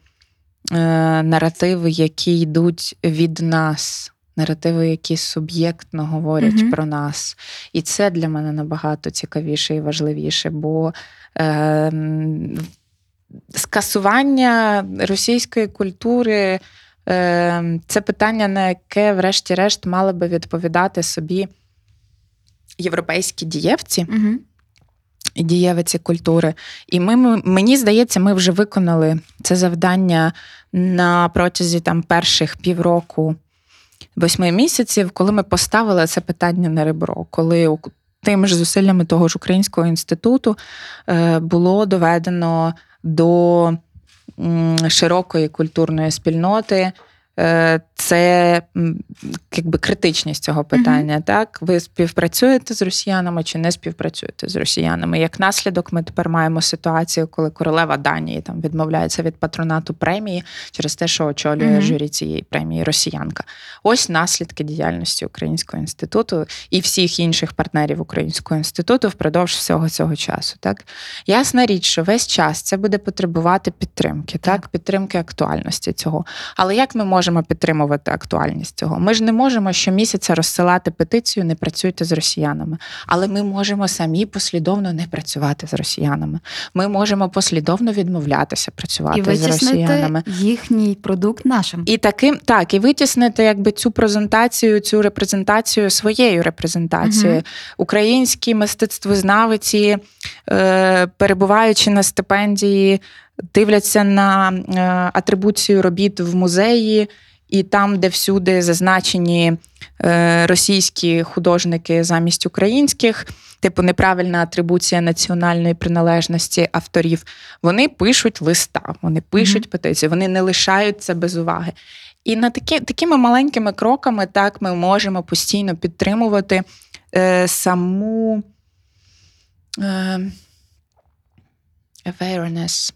наративи, які йдуть від нас. наративи, які суб'єктно говорять Мгм. про нас. І це для мене набагато цікавіше і важливіше, бо е, скасування російської культури це питання, на яке, врешті-решт, мали би відповідати собі європейські дієвці Угу. і дієвиці культури. І ми, мені здається, ми вже виконали це завдання на протязі там перших півроку, восьми місяців, коли ми поставили це питання на ребро, коли тими ж зусиллями того ж українського інституту е, було доведено до широкої культурної спільноти. Е, Це якби критичність цього питання. Так, ви співпрацюєте з росіянами чи не співпрацюєте з росіянами? Як наслідок, ми тепер маємо ситуацію, коли королева Данії там відмовляється від патронату премії через те, що очолює Мгм. журі цієї премії росіянка. Ось наслідки діяльності Українського інституту і всіх інших партнерів Українського інституту впродовж всього цього часу. Так ясна річ, що весь час це буде потребувати підтримки, так, підтримки актуальності цього. Але як ми можемо підтримувати актуальність цього? Ми ж не можемо щомісяця розсилати петицію Не працюйте з росіянами. Але ми можемо самі послідовно не працювати з росіянами. Ми можемо послідовно відмовлятися працювати І з росіянами. їхній продукт нашим. І таким так, і витіснити якби цю презентацію, цю репрезентацію своєю репрезентацією. Мгм. Українські мистецтвознавиці, е, перебуваючи на стипендії, дивляться на е, атрибуцію робіт в музеї, і там, де всюди зазначені е, російські художники замість українських. Типу неправильна атрибуція національної приналежності авторів. Вони пишуть листа, вони пишуть петицію, вони не лишають це без уваги. І на такі, такими маленькими кроками так ми можемо постійно підтримувати е, саму е, awareness.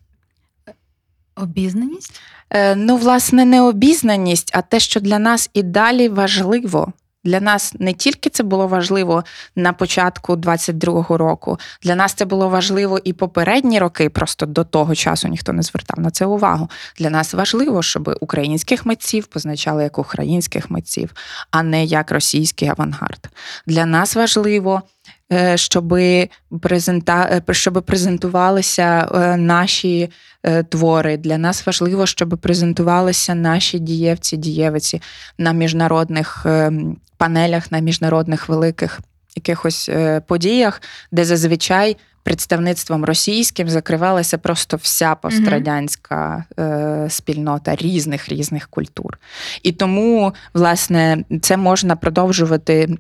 Обізнаність. Е, ну, власне, не обізнаність, а те, що для нас і далі важливо. Для нас не тільки це було важливо на початку 22-го року, для нас це було важливо і попередні роки, просто до того часу ніхто не звертав на це увагу. Для нас важливо, щоб українських митців позначали як українських митців, а не як російський авангард. Для нас важливо, е, щоб, презента... е, щоб презентувалися е, наші твори. Для нас важливо, щоб презентувалися наші дієвці, дієвиці на міжнародних е, панелях, на міжнародних великих якихось е, подіях, де зазвичай представництвом російським закривалася просто вся пострадянська е, спільнота різних різних культур. І тому, власне, це можна продовжувати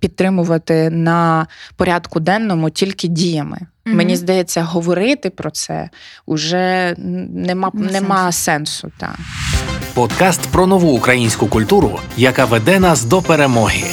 підтримувати на порядку денному тільки діями. Мгм. Мені здається, говорити про це уже нема, Не нема сенсу. Та. Подкаст про нову українську культуру, яка веде нас до перемоги.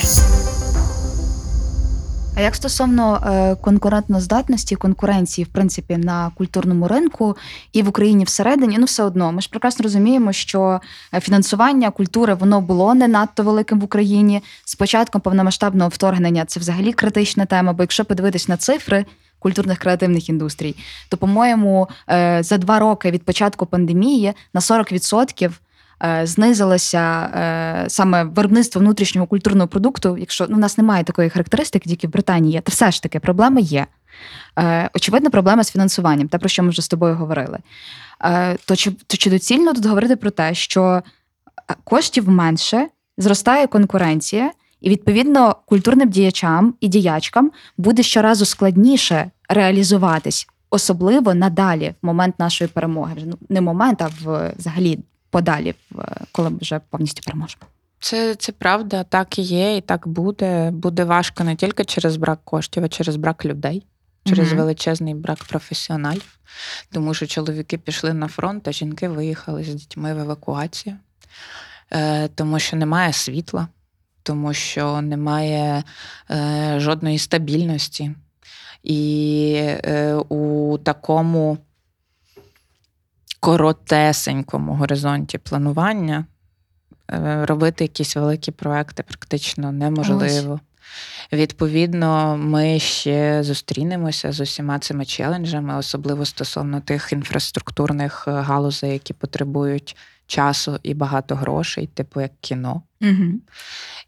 А як стосовно е, конкурентноздатності, конкуренції, в принципі, на культурному ринку і в Україні всередині, ну все одно, ми ж прекрасно розуміємо, що е, фінансування культури воно було не надто великим в Україні. З початком повномасштабного вторгнення це взагалі критична тема. Бо якщо подивитись на цифри культурних креативних індустрій, то, по-моєму, е, за два роки від початку пандемії на 40% е, знизилося е, саме виробництво внутрішнього культурного продукту. Якщо ну, у нас немає такої характеристики, тільки в Британії є, то все ж таки проблема є. Е, Очевидно, проблема з фінансуванням, те, про що ми вже з тобою говорили. Е, То чи, то чи доцільно тут говорити про те, що е, коштів менше, зростає конкуренція, і відповідно культурним діячам і діячкам буде щоразу складніше реалізуватись, особливо надалі, в момент нашої перемоги. Ну, не момент, а взагалі подалі, коли вже повністю переможемо. Це, це правда, так і є, і так буде. Буде важко не тільки через брак коштів, а через брак людей, через Мгм. величезний брак професіоналів. Тому що чоловіки пішли на фронт, а жінки виїхали з дітьми в евакуацію, е, тому що немає світла, тому що немає е, жодної стабільності. І е, у такому коротесенькому горизонті планування е, робити якісь великі проекти практично неможливо. Відповідно, ми ще зустрінемося з усіма цими челенджами, особливо стосовно тих інфраструктурних е, галузей, які потребують часу і багато грошей, типу як кіно. Угу.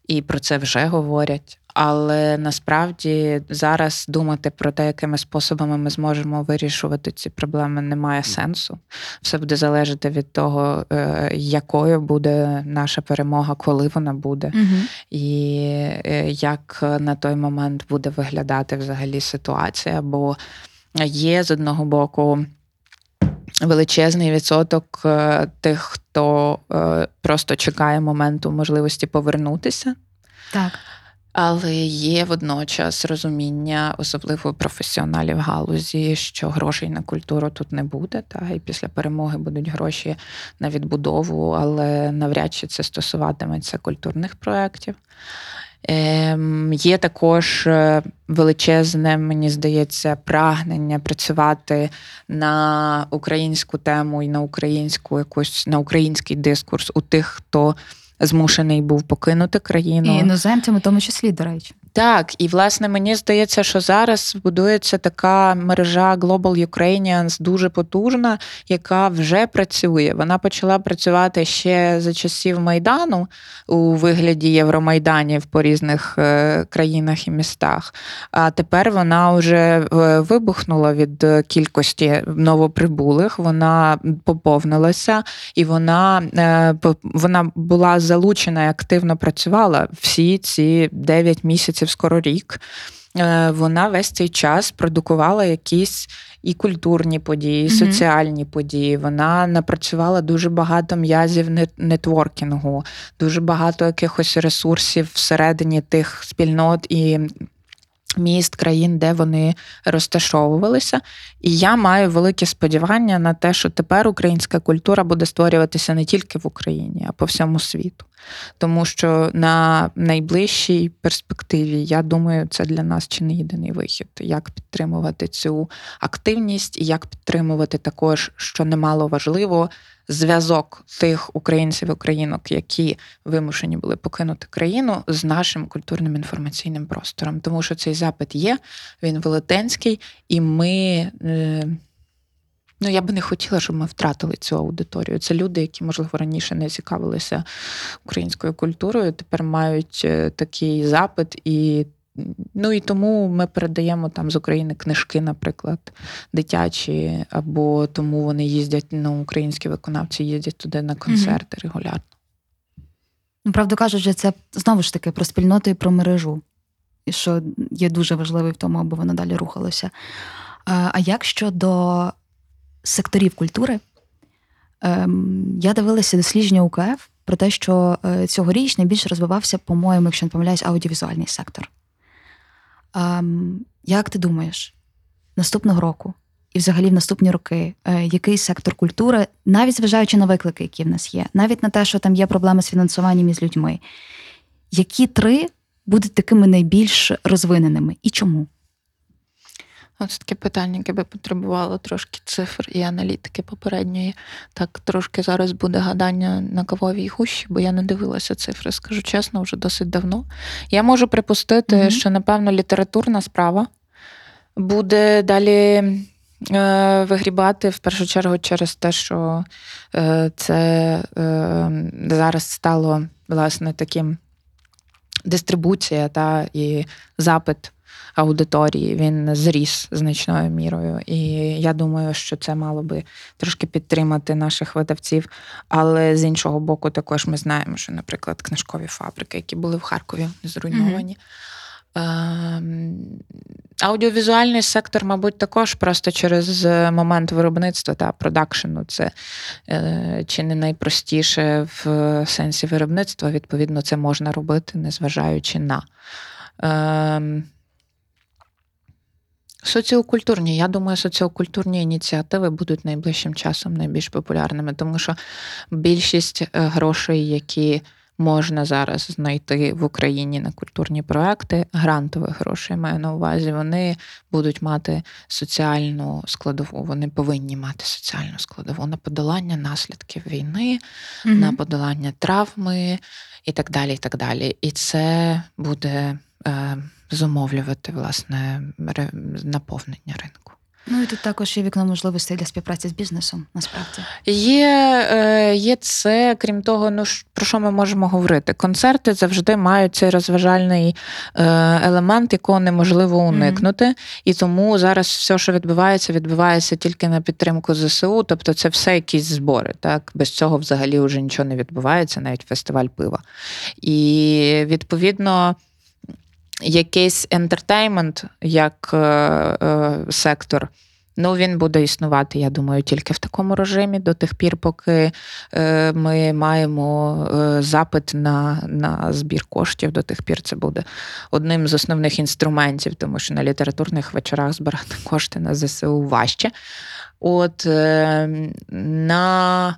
І про це вже говорять. Але насправді зараз думати про те, якими способами ми зможемо вирішувати ці проблеми, немає сенсу. Все буде залежати від того, е, якою буде наша перемога, коли вона буде, Угу. і е, як на той момент буде виглядати взагалі ситуація. Бо є з одного боку. Величезний відсоток е, тих, хто е, просто чекає моменту можливості повернутися, Так. але є водночас розуміння, особливо професіоналів галузі, що грошей на культуру тут не буде. Та і після перемоги будуть гроші на відбудову, але навряд чи це стосуватиметься культурних проєктів. Ем, Є також е, величезне, мені здається, прагнення працювати на українську тему і на українську якусь на український дискурс у тих, хто змушений був покинути країну. І іноземцям, у тому числі, до речі. Так, і власне мені здається, що зараз будується така мережа Global Ukrainians дуже потужна, яка вже працює. Вона почала працювати ще за часів Майдану у вигляді Євромайданів по різних е, країнах і містах. А тепер вона вже е, вибухнула від кількості новоприбулих. Вона поповнилася, і вона, е, вона була залучена і активно працювала всі ці 9 місяців, скоро рік. Е, Вона весь цей час продукувала якісь і культурні події, і соціальні події. Вона напрацювала дуже багато м'язів нетворкінгу, дуже багато якихось ресурсів всередині тих спільнот і міст, країн, де вони розташовувалися. І я маю велике сподівання на те, що тепер українська культура буде створюватися не тільки в Україні, а по всьому світу. Тому що на найближчій перспективі, я думаю, це для нас чи не єдиний вихід, як підтримувати цю активність, і як підтримувати також, що немало важливо, зв'язок тих українців і українок, які вимушені були покинути країну з нашим культурним інформаційним простором. Тому що цей запит є, він велетенський, і ми. Е, Ну, я би не хотіла, щоб ми втратили цю аудиторію. Це люди, які, можливо, раніше не цікавилися українською культурою, тепер мають е, такий запит, і ну і тому ми передаємо там з України книжки, наприклад, дитячі, або тому вони їздять, ну, українські виконавці їздять туди на концерти регулярно. Ну, правду кажучи, це знову ж таки про спільноту і про мережу, і що є дуже важливий в тому, аби воно далі рухалося. А а як щодо секторів культури? Ем, Я дивилася дослідження УКФ про те, що е, цьогоріч найбільше розвивався, по-моєму, якщо не помиляюсь, аудіовізуальний сектор. Ем, Як ти думаєш, наступного року і взагалі в наступні роки, е, який сектор культури, навіть зважаючи на виклики, які в нас є, навіть на те, що там є проблеми з фінансуванням із людьми, які три будуть такими найбільш розвиненими і чому? Ось таке питання, яке би потребувало трошки цифр і аналітики попередньої. Так трошки зараз буде гадання на кавовій гущі, бо я не дивилася цифри, скажу чесно, вже досить давно. Я можу припустити, Мгм. що, напевно, літературна справа буде далі е, вигрібати в першу чергу через те, що Е, Це е, зараз стало власне таким дистрибуція та і запит аудиторії він зріс значною мірою. І я думаю, що це мало би трошки підтримати наших видавців. Але з іншого боку, також ми знаємо, що, наприклад, книжкові фабрики, які були в Харкові, зруйновані. Ем, Аудіовізуальний сектор, мабуть, також просто через момент виробництва та продакшену. Це е, чи не найпростіше в сенсі виробництва. Відповідно, це можна робити, незважаючи на. Соціокультурні, я думаю, соціокультурні ініціативи будуть найближчим часом найбільш популярними, тому що більшість е, грошей, які можна зараз знайти в Україні на культурні проекти, грантових грошей маю на увазі, вони будуть мати соціальну складову. Вони повинні мати соціальну складову на подолання наслідків війни, на подолання травми і так далі. І так далі. І це буде е, зумовлювати власне наповнення ринку. Ну і тут також є вікно можливостей для співпраці з бізнесом, насправді. Є е, є це, крім того, ну про що ми можемо говорити? Концерти завжди мають цей розважальний е, елемент, якого неможливо уникнути. Mm-hmm. І тому зараз все, що відбувається, відбувається тільки на підтримку ЗСУ. Тобто це все якісь збори. Так Без цього взагалі вже нічого не відбувається, навіть фестиваль пива. І відповідно якийсь ентертеймент як е, е, сектор. Ну, він буде існувати, я думаю, тільки в такому режимі до тих пір, поки е, ми маємо е, запит на на збір коштів, до тих пір це буде одним з основних інструментів, тому що на літературних вечорах збирати кошти на ЗСУ важче. От е, на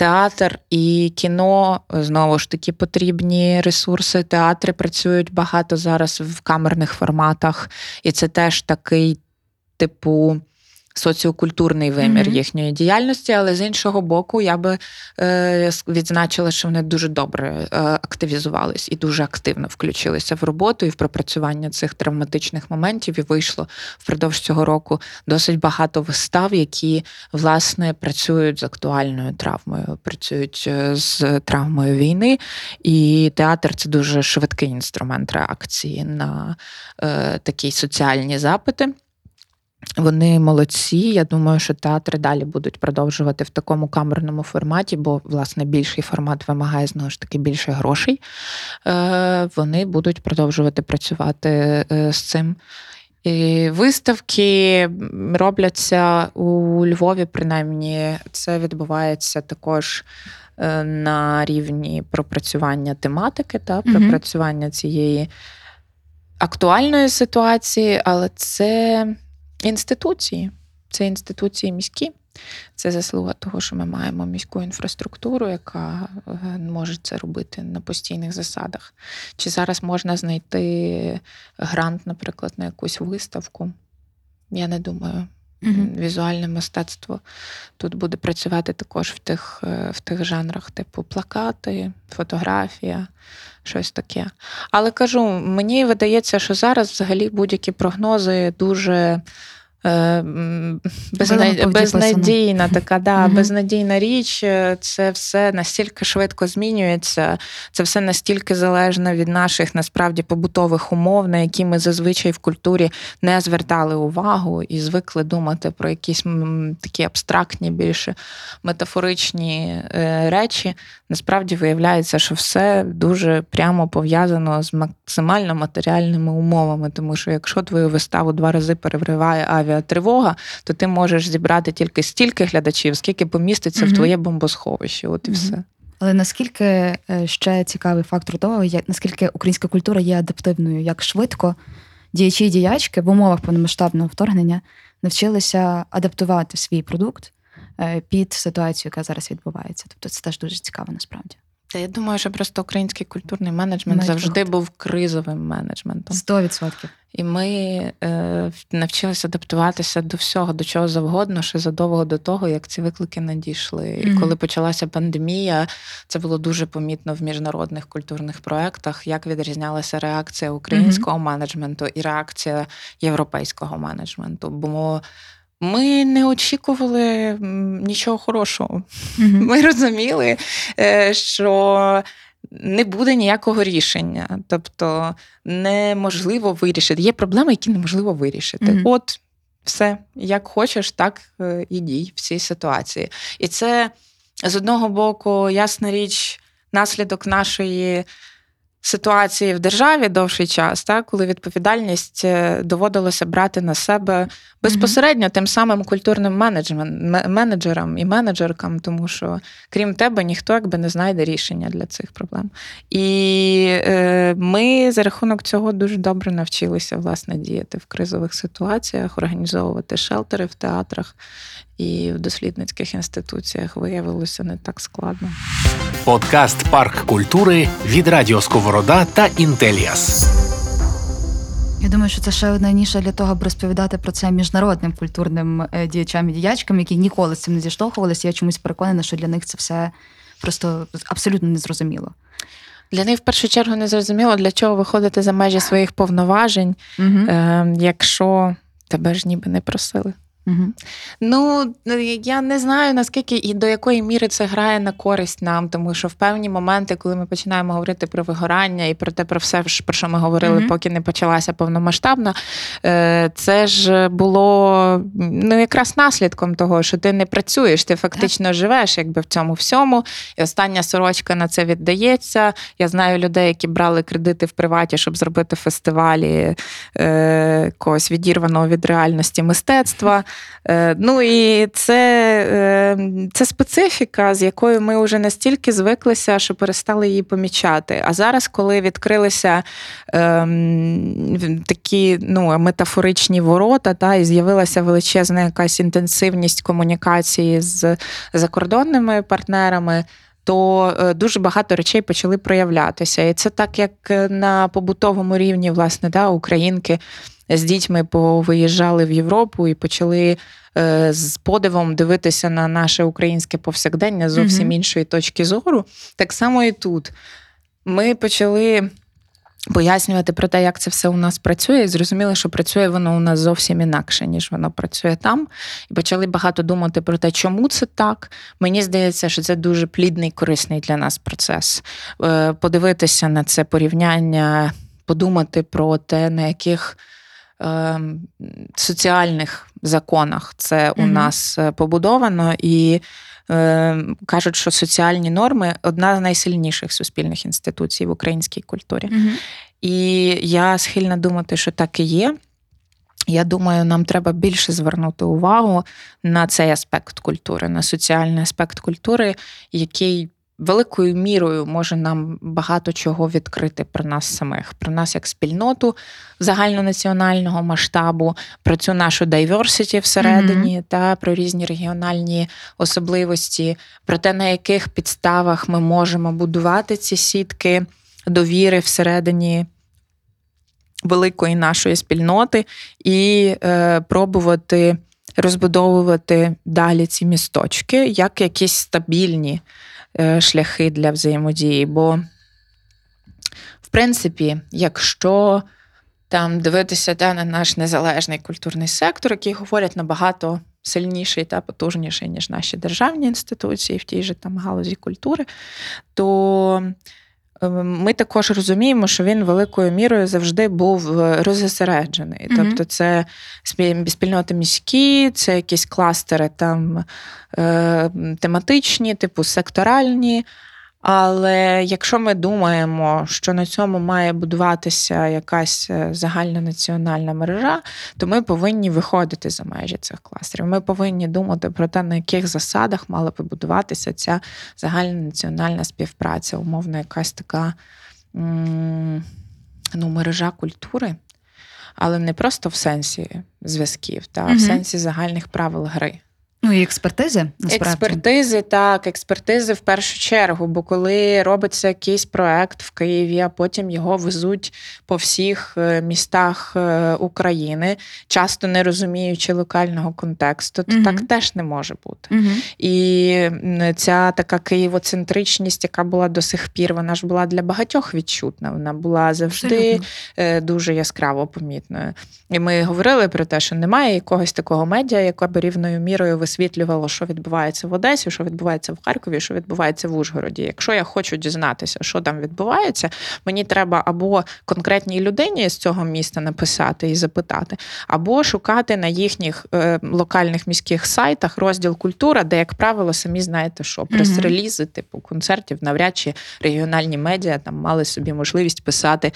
Театр і кіно знову ж таки потрібні ресурси. Театри працюють багато зараз в камерних форматах, і це теж такий, типу, соціокультурний вимір mm-hmm. їхньої діяльності, але з іншого боку, я би е, відзначила, що вони дуже добре е, активізувались і дуже активно включилися в роботу і в пропрацювання цих травматичних моментів. І вийшло впродовж цього року досить багато вистав, які власне працюють з актуальною травмою, працюють е, з травмою війни. І театр це дуже швидкий інструмент реакції на е, такі соціальні запити. Вони молодці. Я думаю, що театри далі будуть продовжувати в такому камерному форматі, бо, власне, більший формат вимагає знову ж таки більше грошей. Е, вони будуть продовжувати працювати е, з цим. І Виставки робляться у Львові, принаймні, це відбувається також е, на рівні пропрацювання тематики та пропрацювання цієї актуальної ситуації, але це. Інституції. Це інституції міські. Це заслуга того, що ми маємо міську інфраструктуру, яка е, може це робити на постійних засадах. Чи зараз можна знайти грант, наприклад, на якусь виставку? Я не думаю. Mm Візуальне мистецтво тут буде працювати також в тих е, в тих жанрах, типу плакати, фотографія, щось таке. Але кажу, мені видається, що зараз взагалі будь-які прогнози дуже. Е. Безнадійна така, да, угу. безнадійна річ. Це все настільки швидко змінюється, це все настільки залежно від наших насправді побутових умов, на які ми зазвичай в культурі не звертали увагу і звикли думати про якісь такі абстрактні, більше метафоричні е, речі. Насправді виявляється, що все дуже прямо пов'язано з максимально матеріальними умовами, тому що якщо твою виставу два рази перевриває авіа авіатривога, то ти можеш зібрати тільки стільки глядачів, скільки поміститься угу. в твоє бомбосховище. От і угу. все. Але наскільки е, ще цікавий фактор того, як наскільки українська культура є адаптивною, як швидко діячі і діячки в умовах повномасштабного вторгнення навчилися адаптувати свій продукт е, під ситуацію, яка зараз відбувається. Тобто це теж дуже цікаво насправді. Та я думаю, що просто український культурний менеджмент завжди був кризовим менеджментом. Сто відсотків. І ми е, навчилися адаптуватися до всього, до чого завгодно, ще задовго до того, як ці виклики надійшли. Mm-hmm. І коли почалася пандемія, це було дуже помітно в міжнародних культурних проєктах, як відрізнялася реакція українського mm-hmm. менеджменту і реакція європейського менеджменту. Бо ми не очікували нічого хорошого. Mm-hmm. Ми розуміли, е, що не буде ніякого рішення. Тобто неможливо вирішити. Є проблеми, які неможливо вирішити. Mm-hmm. От все, як хочеш, так е, і дій в цій ситуації. І це з одного боку, ясна річ, наслідок нашої ситуації в державі довший час, так, коли відповідальність е, доводилося брати на себе безпосередньо тим самим культурним менеджерам і менеджеркам, тому що крім тебе ніхто якби не знайде рішення для цих проблем. І е, ми за рахунок цього дуже добре навчилися власне діяти в кризових ситуаціях, організовувати шелтери в театрах і в дослідницьких інституціях виявилося не так складно. Подкаст Парк культури від Радіо Сковорода та Інтеліас. Я думаю, що це ще одна ніша для того, аби розповідати про це міжнародним культурним е, діячам і діячкам, які ніколи з цим не зіштовхувалися. Я чомусь переконана, що для них це все просто абсолютно незрозуміло. Для них в першу чергу не зрозуміло, для чого виходити за межі своїх повноважень, угу. е, якщо тебе ж ніби не просили. Угу. Ну я не знаю наскільки і до якої міри це грає на користь нам, тому що в певні моменти, коли ми починаємо говорити про вигорання і про те, про все, про що ми говорили, mm-hmm. поки не почалася повномасштабна, е, це ж було ну якраз наслідком того, що ти не працюєш, ти фактично так. живеш, якби в цьому всьому. І остання сорочка на це віддається. Я знаю людей, які брали кредити в приваті, щоб зробити фестивалі е, когось відірваного від реальності мистецтва. Е, ну і це е, це специфіка, з якою ми вже настільки звиклися, що перестали її помічати. А зараз, коли відкрилися ем, такі ну, метафоричні ворота, та, і з'явилася величезна якась інтенсивність комунікації з закордонними партнерами. То е, дуже багато речей почали проявлятися. І це так, як на побутовому рівні, власне, да, українки з дітьми повиїжджали в Європу і почали е, з подивом дивитися на наше українське повсякдення зовсім mm іншої точки зору. Так само і тут ми почали. Пояснювати про те, як це все у нас працює, і зрозуміли, що працює воно у нас зовсім інакше, ніж воно працює там. І почали багато думати про те, чому це так. Мені здається, що це дуже плідний, корисний для нас процес. Е, подивитися на це порівняння, подумати про те, на яких Ем, соціальних законах це у mm нас е, побудовано, і е, кажуть, що соціальні норми одна з найсильніших суспільних інституцій в українській культурі. mm І я схильна думати, що так і є. Я думаю, нам треба більше звернути увагу на цей аспект культури, на соціальний аспект культури, який великою мірою може нам багато чого відкрити про нас самих, про нас як спільноту загальнонаціонального масштабу, про цю нашу diversity всередині, mm-hmm. та про різні регіональні особливості, про те, на яких підставах ми можемо будувати ці сітки довіри всередині. Великої нашої спільноти і е, пробувати розбудовувати далі ці місточки як якісь стабільні шляхи для взаємодії. Бо, в принципі, якщо там дивитися та, на наш незалежний культурний сектор, який говорять набагато сильніший та потужніший, ніж наші державні інституції в тій же там галузі культури, то ми також розуміємо, що він великою мірою завжди був е, розосереджений. Mm-hmm. Тобто, це спільноти міські, це якісь кластери там е, тематичні, типу секторальні. Але якщо ми думаємо, що на цьому має будуватися якась е, загальнонаціональна мережа, то ми повинні виходити за межі цих кластерів. Ми повинні думати про те, на яких засадах мала би будуватися ця загальнонаціональна співпраця, умовно, якась така ну, мережа культури, але не просто в сенсі зв'язків, та угу. в сенсі загальних правил гри. Ну і експертизи насправді. експертизи, так, експертизи в першу чергу. Бо коли робиться якийсь проект в Києві, а потім його везуть по всіх е, містах е, України, часто не розуміючи локального контексту, то угу. так теж не може бути. Угу. І ця така києвоцентричність, яка була до сих пір, вона ж була для багатьох відчутна. Вона була завжди Абсолютно. Е, дуже яскраво помітною. І ми говорили про те, що немає якогось такого медіа, яка би рівною мірою висвітлювало, що відбувається в Одесі, що відбувається в Харкові, що відбувається в Ужгороді. Якщо я хочу дізнатися, що там відбувається, мені треба або конкретній людині з цього міста написати і запитати, або шукати на їхніх е, локальних міських сайтах розділ культура, де, як правило, самі знаєте, що прес-релізи, типу концертів, навряд чи регіональні медіа там мали собі можливість писати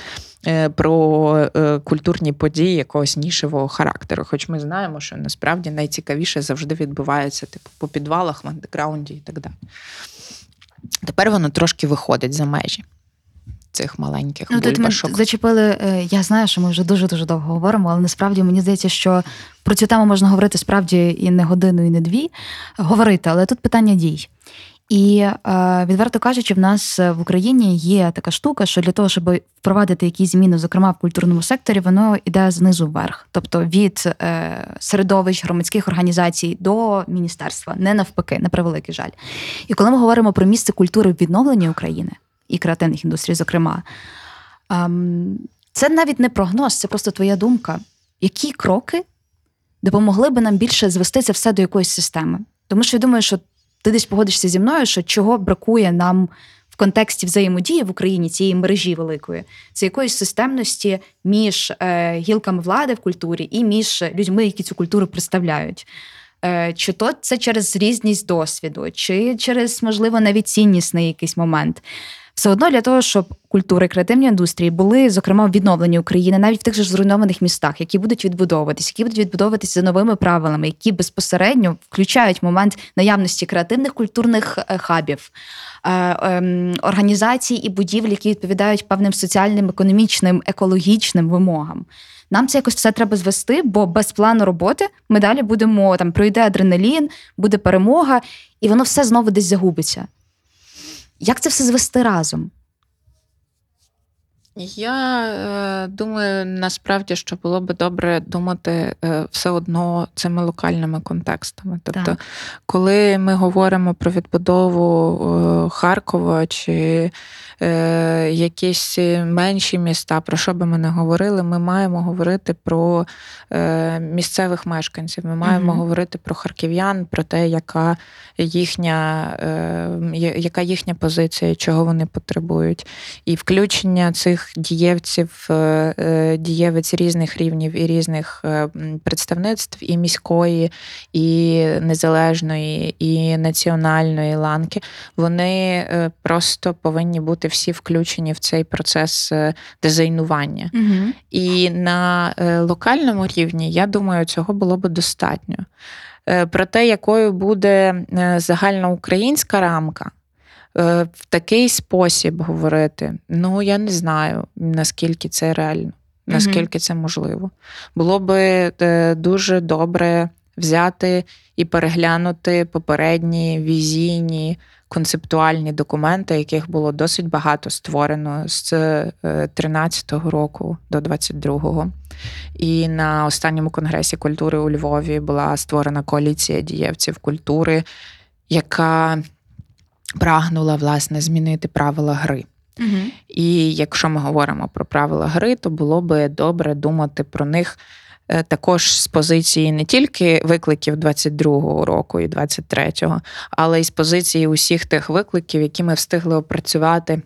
про е, культурні події якогось нішевого характеру. Хоч ми знаємо, що насправді найцікавіше завжди відбувається типу, по підвалах, в андеграунді і так далі. Тепер воно трошки виходить за межі цих маленьких ну, бульбашок. Ми зачепили. Е, я знаю, що ми вже дуже дуже довго говоримо, але насправді мені здається, що про цю тему можна говорити справді і не годину, і не дві. Говорити, але тут питання дій. І е, відверто кажучи, в нас в Україні є така штука, що для того, щоб впровадити якісь зміни, зокрема в культурному секторі, воно йде знизу вверх, тобто від е, середовищ громадських організацій до міністерства, не навпаки, на превеликий жаль. І коли ми говоримо про місце культури в відновленні України і креативних індустрій, зокрема, ем, це навіть не прогноз, це просто твоя думка. Які кроки допомогли би нам більше звести це все до якоїсь системи. Тому що я думаю, що ти десь погодишся зі мною, що чого бракує нам в контексті взаємодії в Україні цієї мережі великої, це якоїсь системності між е, гілками влади в культурі і між людьми, які цю культуру представляють. Е, чи то це через різність досвіду, чи через, можливо, навіть ціннісний якийсь момент. Все одно для того, щоб культура і креативні індустрії були, зокрема, відновлені України навіть в тих же зруйнованих містах, які будуть відбудовуватись, які будуть відбудовуватися за новими правилами, які безпосередньо включають момент наявності креативних культурних е, хабів, е, ем, організацій і будівель, які відповідають певним соціальним, економічним, екологічним вимогам. Нам це якось все треба звести, бо без плану роботи ми далі будемо там пройде адреналін, буде перемога, і воно все знову десь загубиться. Як це все звести разом? Я е, думаю, насправді, що було би добре думати е, все одно цими локальними контекстами. Тобто, так. коли ми говоримо про відбудову е, Харкова чи е, якісь менші міста, про що би ми не говорили, ми маємо говорити про е, місцевих мешканців. Ми маємо угу. говорити про харків'ян, про те, яка їхня, е, яка їхня позиція, чого вони потребують, і включення цих дієвців, е, е, дієвець різних рівнів і різних е, представництв, і міської, і незалежної, і національної ланки, вони просто повинні бути всі включені в цей процес дизайнування. Угу. І на локальному рівні, я думаю, цього було би достатньо. Про те, якою буде загальноукраїнська рамка. Е, в такий спосіб говорити, ну я не знаю, наскільки це реально, наскільки це можливо. Було би е, дуже добре взяти і переглянути попередні візійні. Концептуальні документи, яких було досить багато створено з 13-го е, року до 22-го. І на останньому конгресі культури у Львові була створена коаліція дієвців культури, яка прагнула власне змінити правила гри. Угу. І якщо ми говоримо про правила гри, то було би добре думати про них е, також з позиції не тільки викликів 22-го року і 23-го, але й з позиції усіх тих викликів, які ми встигли опрацювати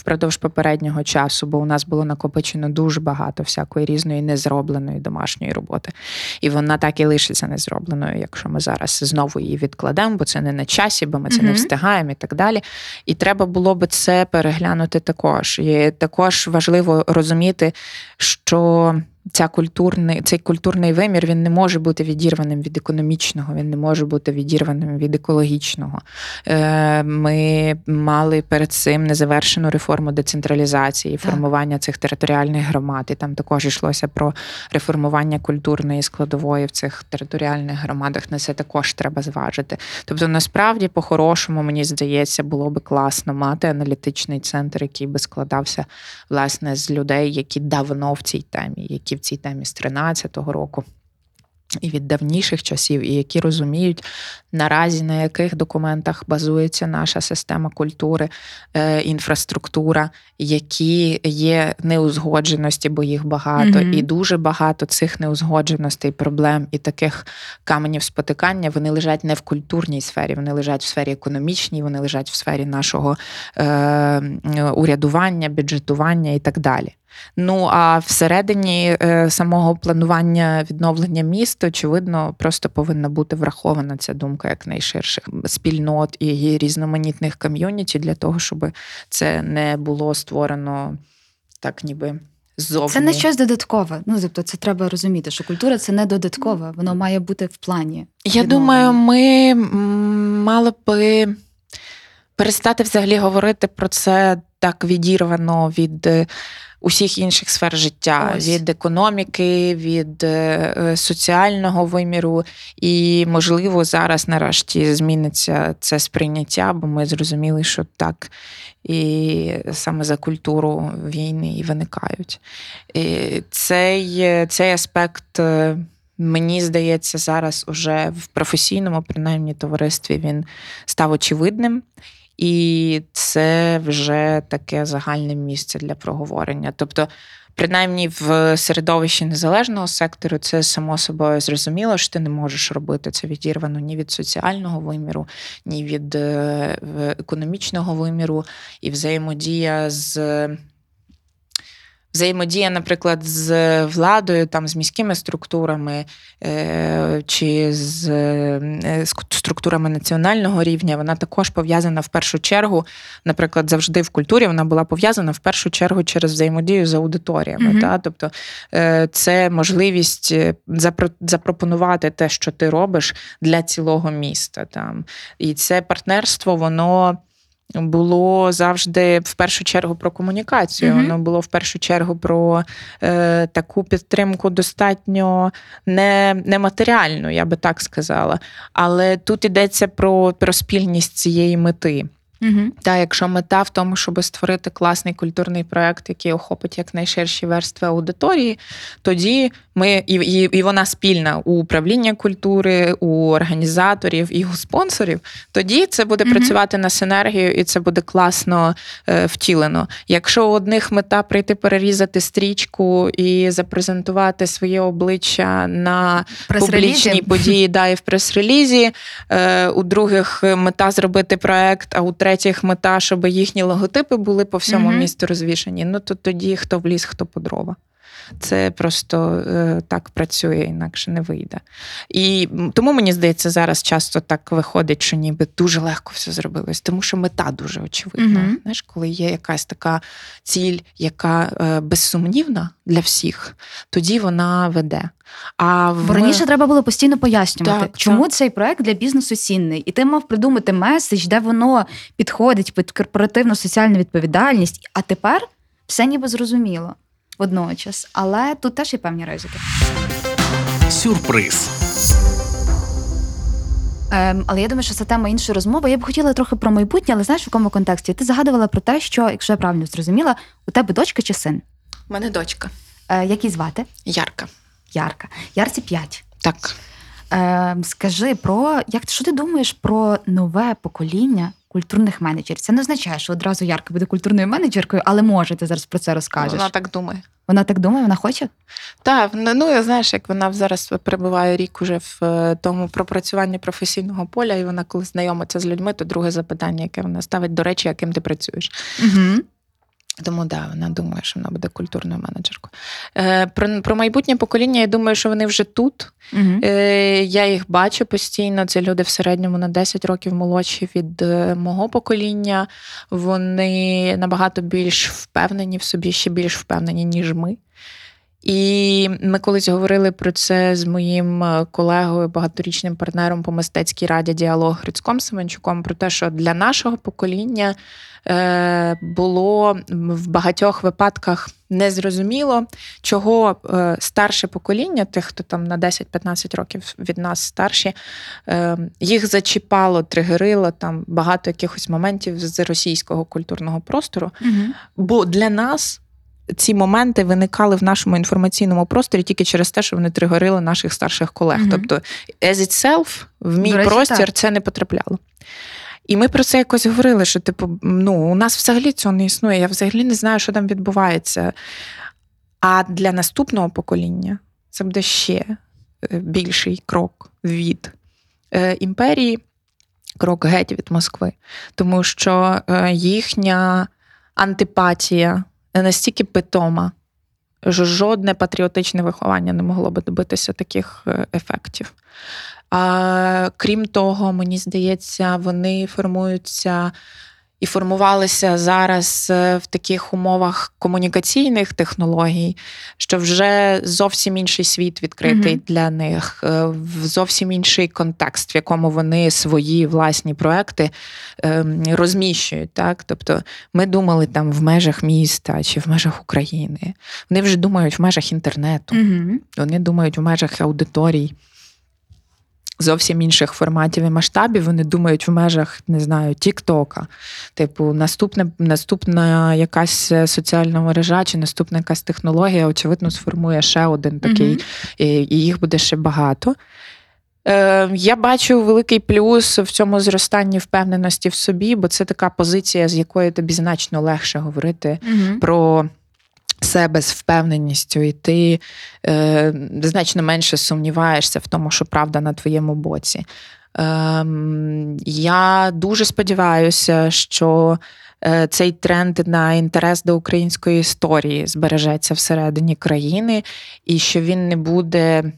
впродовж попереднього часу, бо у нас було накопичено дуже багато всякої різної незробленої домашньої роботи. І вона так і лишиться незробленою, якщо ми зараз знову її відкладемо, бо це не на часі, бо ми це mm не встигаємо і так далі. І треба було би це переглянути також. І також важливо розуміти, що ця культурний, цей культурний вимір він не може бути відірваним від економічного, він не може бути відірваним від екологічного. Е, ми мали перед цим незавершену реформу децентралізації, формування цих територіальних громад. І там також йшлося про реформування культурної складової в цих територіальних громадах. На це також треба зважити. Тобто, насправді, по-хорошому, мені здається, було би класно мати аналітичний центр, який би складався власне з людей, які давно в цій темі. які в цій темі з 13-го року. І від давніших часів, і які розуміють наразі на яких документах базується наша система культури, е, інфраструктура, які є неузгодженості, бо їх багато, mm-hmm. і дуже багато цих неузгодженостей, проблем і таких каменів спотикання вони лежать не в культурній сфері, вони лежать в сфері економічній, вони лежать в сфері нашого е, урядування, бюджетування і так далі. Ну а всередині е, самого планування відновлення міст, очевидно, просто повинна бути врахована ця думка як найширших спільнот і різноманітних ком'юніті для того, щоб це не було створено так, ніби. Зовні. Це не щось додаткове. Ну тобто, це треба розуміти, що культура це не додаткове, воно має бути в плані. Я думаю, ми мали би перестати взагалі говорити про це так відірвано від усіх інших сфер життя Ось. від економіки, від е, е, соціального виміру. І, можливо, зараз нарешті зміниться це сприйняття, бо ми зрозуміли, що так. І саме за культуру війни і виникають. І Цей цей аспект, е, мені здається, зараз уже в професійному, принаймні, товаристві він став очевидним. І це вже таке загальне місце для проговорення. Тобто принаймні в середовищі незалежного сектору, це само собою зрозуміло, що ти не можеш робити це відірвано ні від соціального виміру, ні від е, економічного виміру, і взаємодія з. Взаємодія, наприклад, з владою, там з міськими структурами е, чи з е, структурами національного рівня, вона також пов'язана в першу чергу, наприклад, завжди в культурі вона була пов'язана в першу чергу через взаємодію з аудиторіями. Mm-hmm. Та? Тобто е, це можливість запропонувати те, що ти робиш для цілого міста. Там. І це партнерство, воно було завжди в першу чергу про комунікацію. Воно було в першу чергу про е, таку підтримку достатньо не, нематеріальну, я би так сказала. Але тут йдеться про, про спільність цієї мети. Угу. Та якщо мета в тому, щоб створити класний культурний проект, який охопить якнайширші верстви аудиторії, тоді ми і, і, і вона спільна у управління культури, у організаторів і у спонсорів, тоді це буде угу. працювати на синергію, і це буде класно е, втілено. Якщо у одних мета прийти перерізати стрічку і запрезентувати своє обличчя на публічній події, да, і в прес-релізі, е, у других мета зробити проект, а у третіх мета, щоб їхні логотипи були по всьому mm місту розвішені. Ну то тоді хто в ліс, хто по дрова. Це просто е, так працює, інакше не вийде. І тому мені здається, зараз часто так виходить, що ніби дуже легко все зробилось, тому що мета дуже очевидна. Mm-hmm. Знаєш, коли є якась така ціль, яка е, безсумнівна для всіх, тоді вона веде. А в... Раніше треба було постійно пояснювати, так, чому так. цей проект для бізнесу цінний, і ти мав придумати меседж, де воно підходить під корпоративну соціальну відповідальність. А тепер все ніби зрозуміло водночас, але тут теж є певні ризики. Сюрприз. Ем, Але я думаю, що це тема іншої розмови. Я б хотіла трохи про майбутнє, але знаєш, в якому контексті? Ти згадувала про те, що, якщо я правильно зрозуміла, у тебе дочка чи син? У мене дочка. Е, Які звати? Ярка. Ярка. Ярці 5. Так. Е, Скажи про як що ти думаєш про нове покоління культурних менеджерів? Це не означає, що одразу Ярка буде культурною менеджеркою, але може ти зараз про це розкажеш. Вона так думає. Вона так думає, вона хоче? Так, ну я знаєш, як вона зараз перебуває рік уже в е, тому пропрацюванні професійного поля, і вона коли знайомиться з людьми, то друге запитання, яке вона ставить, до речі, яким ти працюєш. Угу. Тому да, вона думає, що вона буде культурною менеджеркою. Е, Про про майбутнє покоління, я думаю, що вони вже тут. Угу. Е, Я їх бачу постійно. Це люди в середньому на 10 років молодші від е, мого покоління. Вони набагато більш впевнені в собі, ще більш впевнені, ніж ми. І ми колись говорили про це з моїм е, колегою, багаторічним партнером по мистецькій раді діалог Грицьком Семенчуком, про те, що для нашого покоління е, було в багатьох випадках незрозуміло, чого е, старше покоління, тих, хто там на 10-15 років від нас старші, їх зачіпало, тригерило там багато якихось моментів з російського культурного простору. Угу. Бо для нас ці моменти виникали в нашому інформаційному просторі тільки через те, що вони тригорили наших старших колег. mm Тобто, as itself, в мій речі, простір так. це не потрапляло. І ми про це якось говорили, що, типу, ну, у нас взагалі цього не існує. Я взагалі не знаю, що там відбувається. А для наступного покоління це буде ще е, більший крок від е, імперії, крок геть від Москви. Тому що е, їхня антипатія настільки питома, що жодне патріотичне виховання не могло би добитися таких е, ефектів. А крім того, мені здається, вони формуються і формувалися зараз е, в таких умовах комунікаційних технологій, що вже зовсім інший світ відкритий mm для них, е, в зовсім інший контекст, в якому вони свої власні проекти ем, розміщують. Так? Тобто ми думали там в межах міста чи в межах України. Вони вже думають в межах інтернету, mm вони думають в межах аудиторій зовсім інших форматів і масштабів. Вони думають в межах, не знаю, Тіктока. Типу, наступне, наступна якась соціальна мережа чи наступна якась технологія, очевидно, сформує ще один такий, mm-hmm. і, і їх буде ще багато. Е, Я бачу великий плюс в цьому зростанні впевненості в собі, бо це така позиція, з якої тобі значно легше говорити mm-hmm. про себе з впевненістю, і ти е, значно менше сумніваєшся в тому, що правда на твоєму боці. Е, я дуже сподіваюся, що е, цей тренд на інтерес до української історії збережеться всередині країни, і що він не буде.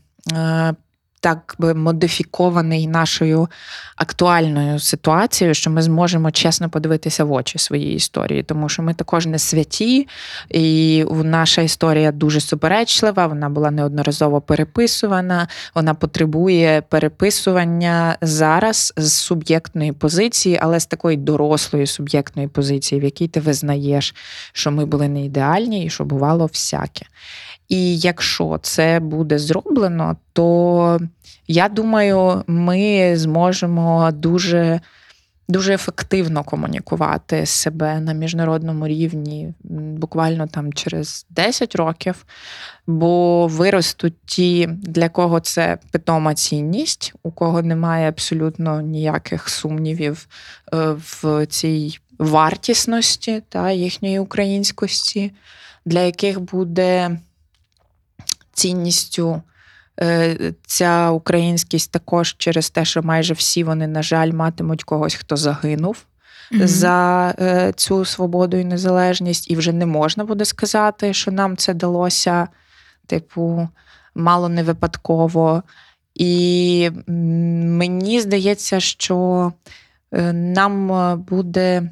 Так би модифікований нашою актуальною ситуацією, що ми зможемо чесно подивитися в очі своїй історії, тому що ми також не святі, і наша історія дуже суперечлива. Вона була неодноразово переписувана. Вона потребує переписування зараз з суб'єктної позиції, але з такої дорослої суб'єктної позиції, в якій ти визнаєш, що ми були не ідеальні і що бувало всяке. І якщо це буде зроблено, то я думаю, ми зможемо дуже дуже ефективно комунікувати себе на міжнародному рівні буквально там через 10 років, бо виростуть ті, для кого це питома цінність, у кого немає абсолютно ніяких сумнівів е, в цій вартісності та їхньої українськості, для яких буде цінністю. Е, ця українськість також через те, що майже всі вони, на жаль, матимуть когось, хто загинув mm-hmm. за е, цю свободу і незалежність, і вже не можна буде сказати, що нам це далося, типу, мало не випадково. І мені здається, що е, нам буде,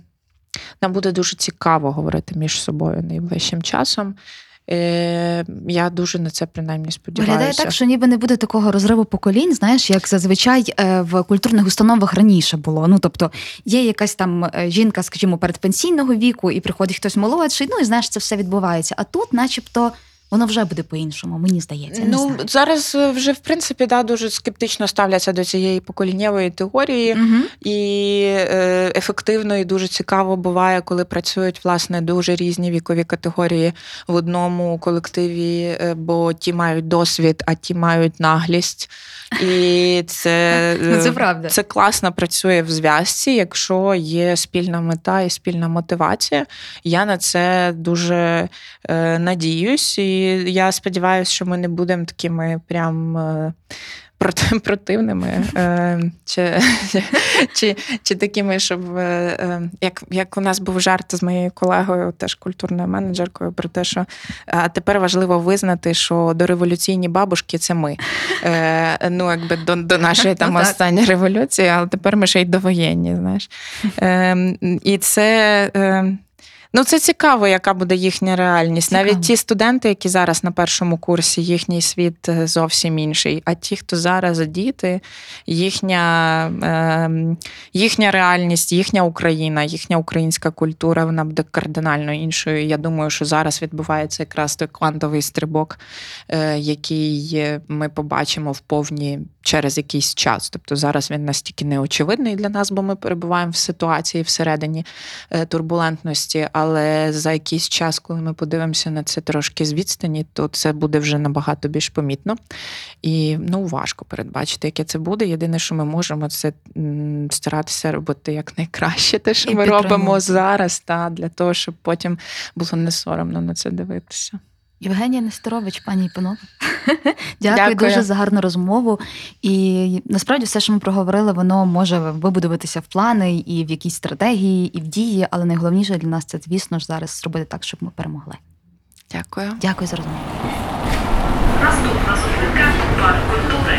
нам буде дуже цікаво говорити між собою найближчим часом. Е, Я дуже на це принаймні сподіваюся. Виглядає так, що ніби не буде такого розриву поколінь, знаєш, як зазвичай е, в культурних установах раніше було. Ну тобто є якась там е, жінка, скажімо, передпенсійного віку, і приходить хтось молодший, ну і знаєш, це все відбувається. А тут, начебто воно вже буде по-іншому, мені здається. Ну знаю. зараз е, вже в принципі да дуже скептично ставляться до цієї поколіннєвої теорії, угу. і е, ефективно і дуже цікаво буває, коли працюють власне дуже різні вікові категорії в одному колективі, е, бо ті мають досвід, а ті мають наглість. І це ну, це правда. Це класно працює в зв'язці, якщо є спільна мета і спільна мотивація. Я на це дуже надіюсь, і я сподіваюся, що ми не будемо такими прям. Е, противними, е, чи чи, чи такими, щоб е, як як у нас був жарт з моєю колегою, теж культурною менеджеркою, про те, що а тепер важливо визнати, що дореволюційні бабушки це ми. Ну, якби до до нашої там ну, останньої революції, але тепер ми ще й довоєнні. знаєш. Ем, і це. Ну, це цікаво, яка буде їхня реальність. Цікаво. Навіть ті студенти, які зараз на першому курсі, їхній світ е, зовсім інший. А ті, хто зараз діти, їхня е, їхня реальність, їхня Україна, їхня українська культура, вона буде кардинально іншою. Я думаю, що зараз відбувається якраз той квантовий стрибок, е, який ми побачимо в повні через якийсь час. Тобто зараз він настільки неочевидний для нас, бо ми перебуваємо в ситуації всередині е, турбулентності але за якийсь час, коли ми подивимося на це трошки з відстані, то це буде вже набагато більш помітно. І ну, важко передбачити, яке це буде. Єдине, що ми можемо, це старатися робити якнайкраще, те, що і ми робимо зараз, та, для того, щоб потім було не соромно на це дивитися. Євгенія Нестерович, пані і панове. Дякую, Дякую дуже за гарну розмову. І насправді все, що ми проговорили, воно може вибудуватися в плани і в якісь стратегії, і в дії, але найголовніше для нас це, звісно ж, зараз зробити так, щоб ми перемогли. Дякую. Дякую за розмову. Наступна зупинка парк культури.